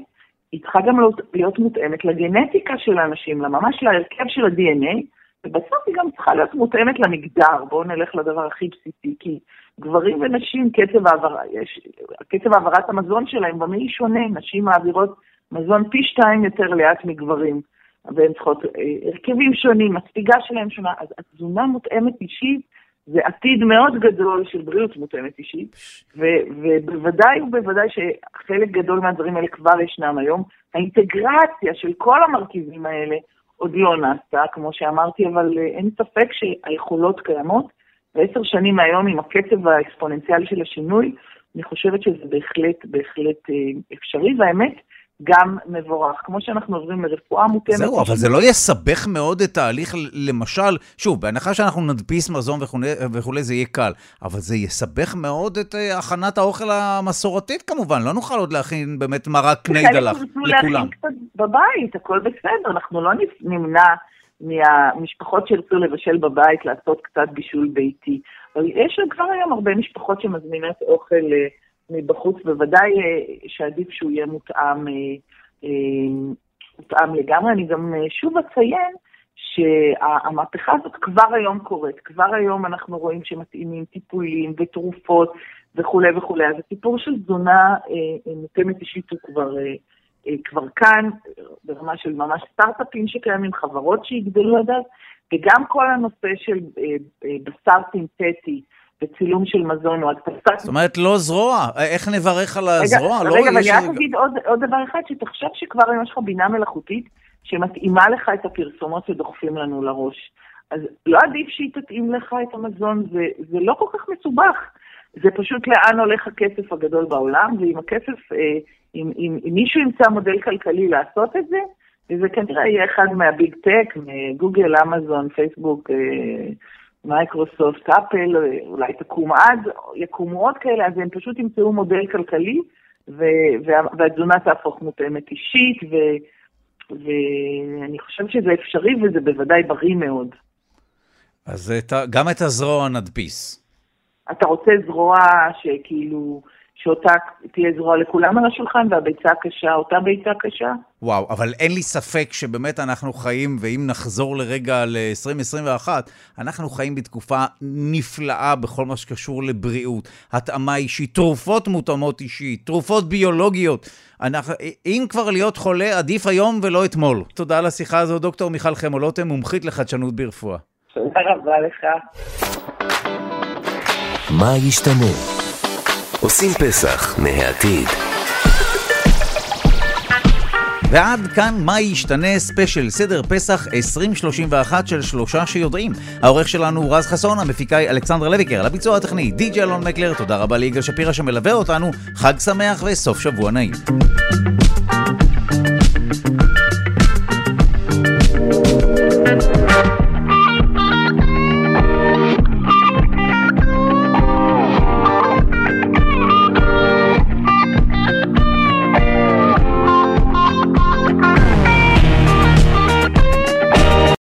היא צריכה גם להיות מותאמת לגנטיקה של האנשים, ממש להרכב של ה-DNA, ובסוף היא גם צריכה להיות מותאמת למגדר. בואו נלך לדבר הכי בסיסי, כי גברים ונשים, קצב, העבר... יש... קצב העברת המזון שלהם במעי שונה, נשים מעבירות מזון פי שתיים יותר לאט מגברים, והן צריכות אה, הרכבים שונים, הספיגה שלהם שונה, אז התזונה מותאמת אישית זה עתיד מאוד גדול של בריאות מותאמת אישית, ו- ובוודאי ובוודאי שחלק גדול מהדברים האלה כבר ישנם היום. האינטגרציה של כל המרכיבים האלה עוד לא נעשתה, כמו שאמרתי, אבל אה, אין ספק שהיכולות קיימות, ועשר שנים מהיום עם הקצב האקספוננציאלי של השינוי, אני חושבת שזה בהחלט, בהחלט אה, אפשרי, והאמת, גם מבורך. כמו שאנחנו עוברים לרפואה מותאמת. זהו, אבל זה לא יסבך מאוד את ההליך, למשל, שוב, בהנחה שאנחנו נדפיס מזון וכולי, זה יהיה קל, אבל זה יסבך מאוד את אה, הכנת האוכל המסורתית כמובן. לא נוכל עוד להכין באמת מרק קני דלח לכולם. להכין קצת בבית, הכל בסדר, אנחנו לא נמנע מהמשפחות שירצו לבשל בבית לעשות קצת בישול ביתי. אבל יש כבר היום הרבה משפחות שמזמינות אוכל... מבחוץ, בוודאי אה, שעדיף שהוא יהיה מותאם, אה, אה, מותאם לגמרי. אני גם שוב אציין שהמהפכה הזאת כבר היום קורית. כבר היום אנחנו רואים שמתאימים טיפולים ותרופות וכולי וכולי. אז הסיפור של תזונה מותאמת אישית הוא כבר, כבר כאן, ברמה של ממש סטארט-אפים שקיימים, חברות שיגדלו עד אז, וגם כל הנושא של בשר סינתטי. בצילום של מזון או הדפסת... זאת אומרת, לא זרוע. איך נברך על הזרוע? רגע, לא רגע, אבל אני רק אגיד עוד, עוד דבר אחד, שתחשוב שכבר היום יש לך בינה מלאכותית שמתאימה לך את הפרסומות שדוחפים לנו לראש. אז לא עדיף שהיא תתאים לך את המזון, זה, זה לא כל כך מסובך. זה פשוט לאן הולך הכסף הגדול בעולם, ואם הכסף, אה, אם, אם, אם מישהו ימצא מודל כלכלי לעשות את זה, וזה כנראה יהיה אחד מהביג טק, מגוגל, אמזון, פייסבוק, אה, מייקרוסופט, אפל, אולי תקום עד, יקומו עוד כאלה, אז הם פשוט ימצאו מודל כלכלי, והתזונה תהפוך מותאמת אישית, ו, ואני חושבת שזה אפשרי וזה בוודאי בריא מאוד. אז את, גם את הזרוע נדפיס. אתה רוצה זרוע שכאילו... שאותה תהיה זרוע לכולם על השולחן, והביצה הקשה, אותה ביצה קשה. וואו, אבל אין לי ספק שבאמת אנחנו חיים, ואם נחזור לרגע ל-2021, אנחנו חיים בתקופה נפלאה בכל מה שקשור לבריאות, התאמה אישית, תרופות מותאמות אישית, תרופות ביולוגיות. אנחנו, אם כבר להיות חולה, עדיף היום ולא אתמול. תודה על השיחה הזו, דוקטור מיכל חמולוטם, מומחית לחדשנות ברפואה. תודה רבה לך. מה ישתנה? עושים פסח מהעתיד. ועד כאן מה ישתנה ספיישל סדר פסח 2031 של שלושה שיודעים. העורך שלנו הוא רז חסון, המפיקה היא אלכסנדר לויקר, על הביצוע הטכני די.ג'י אלון מקלר, תודה רבה ליגאל שפירא שמלווה אותנו, חג שמח וסוף שבוע נעים.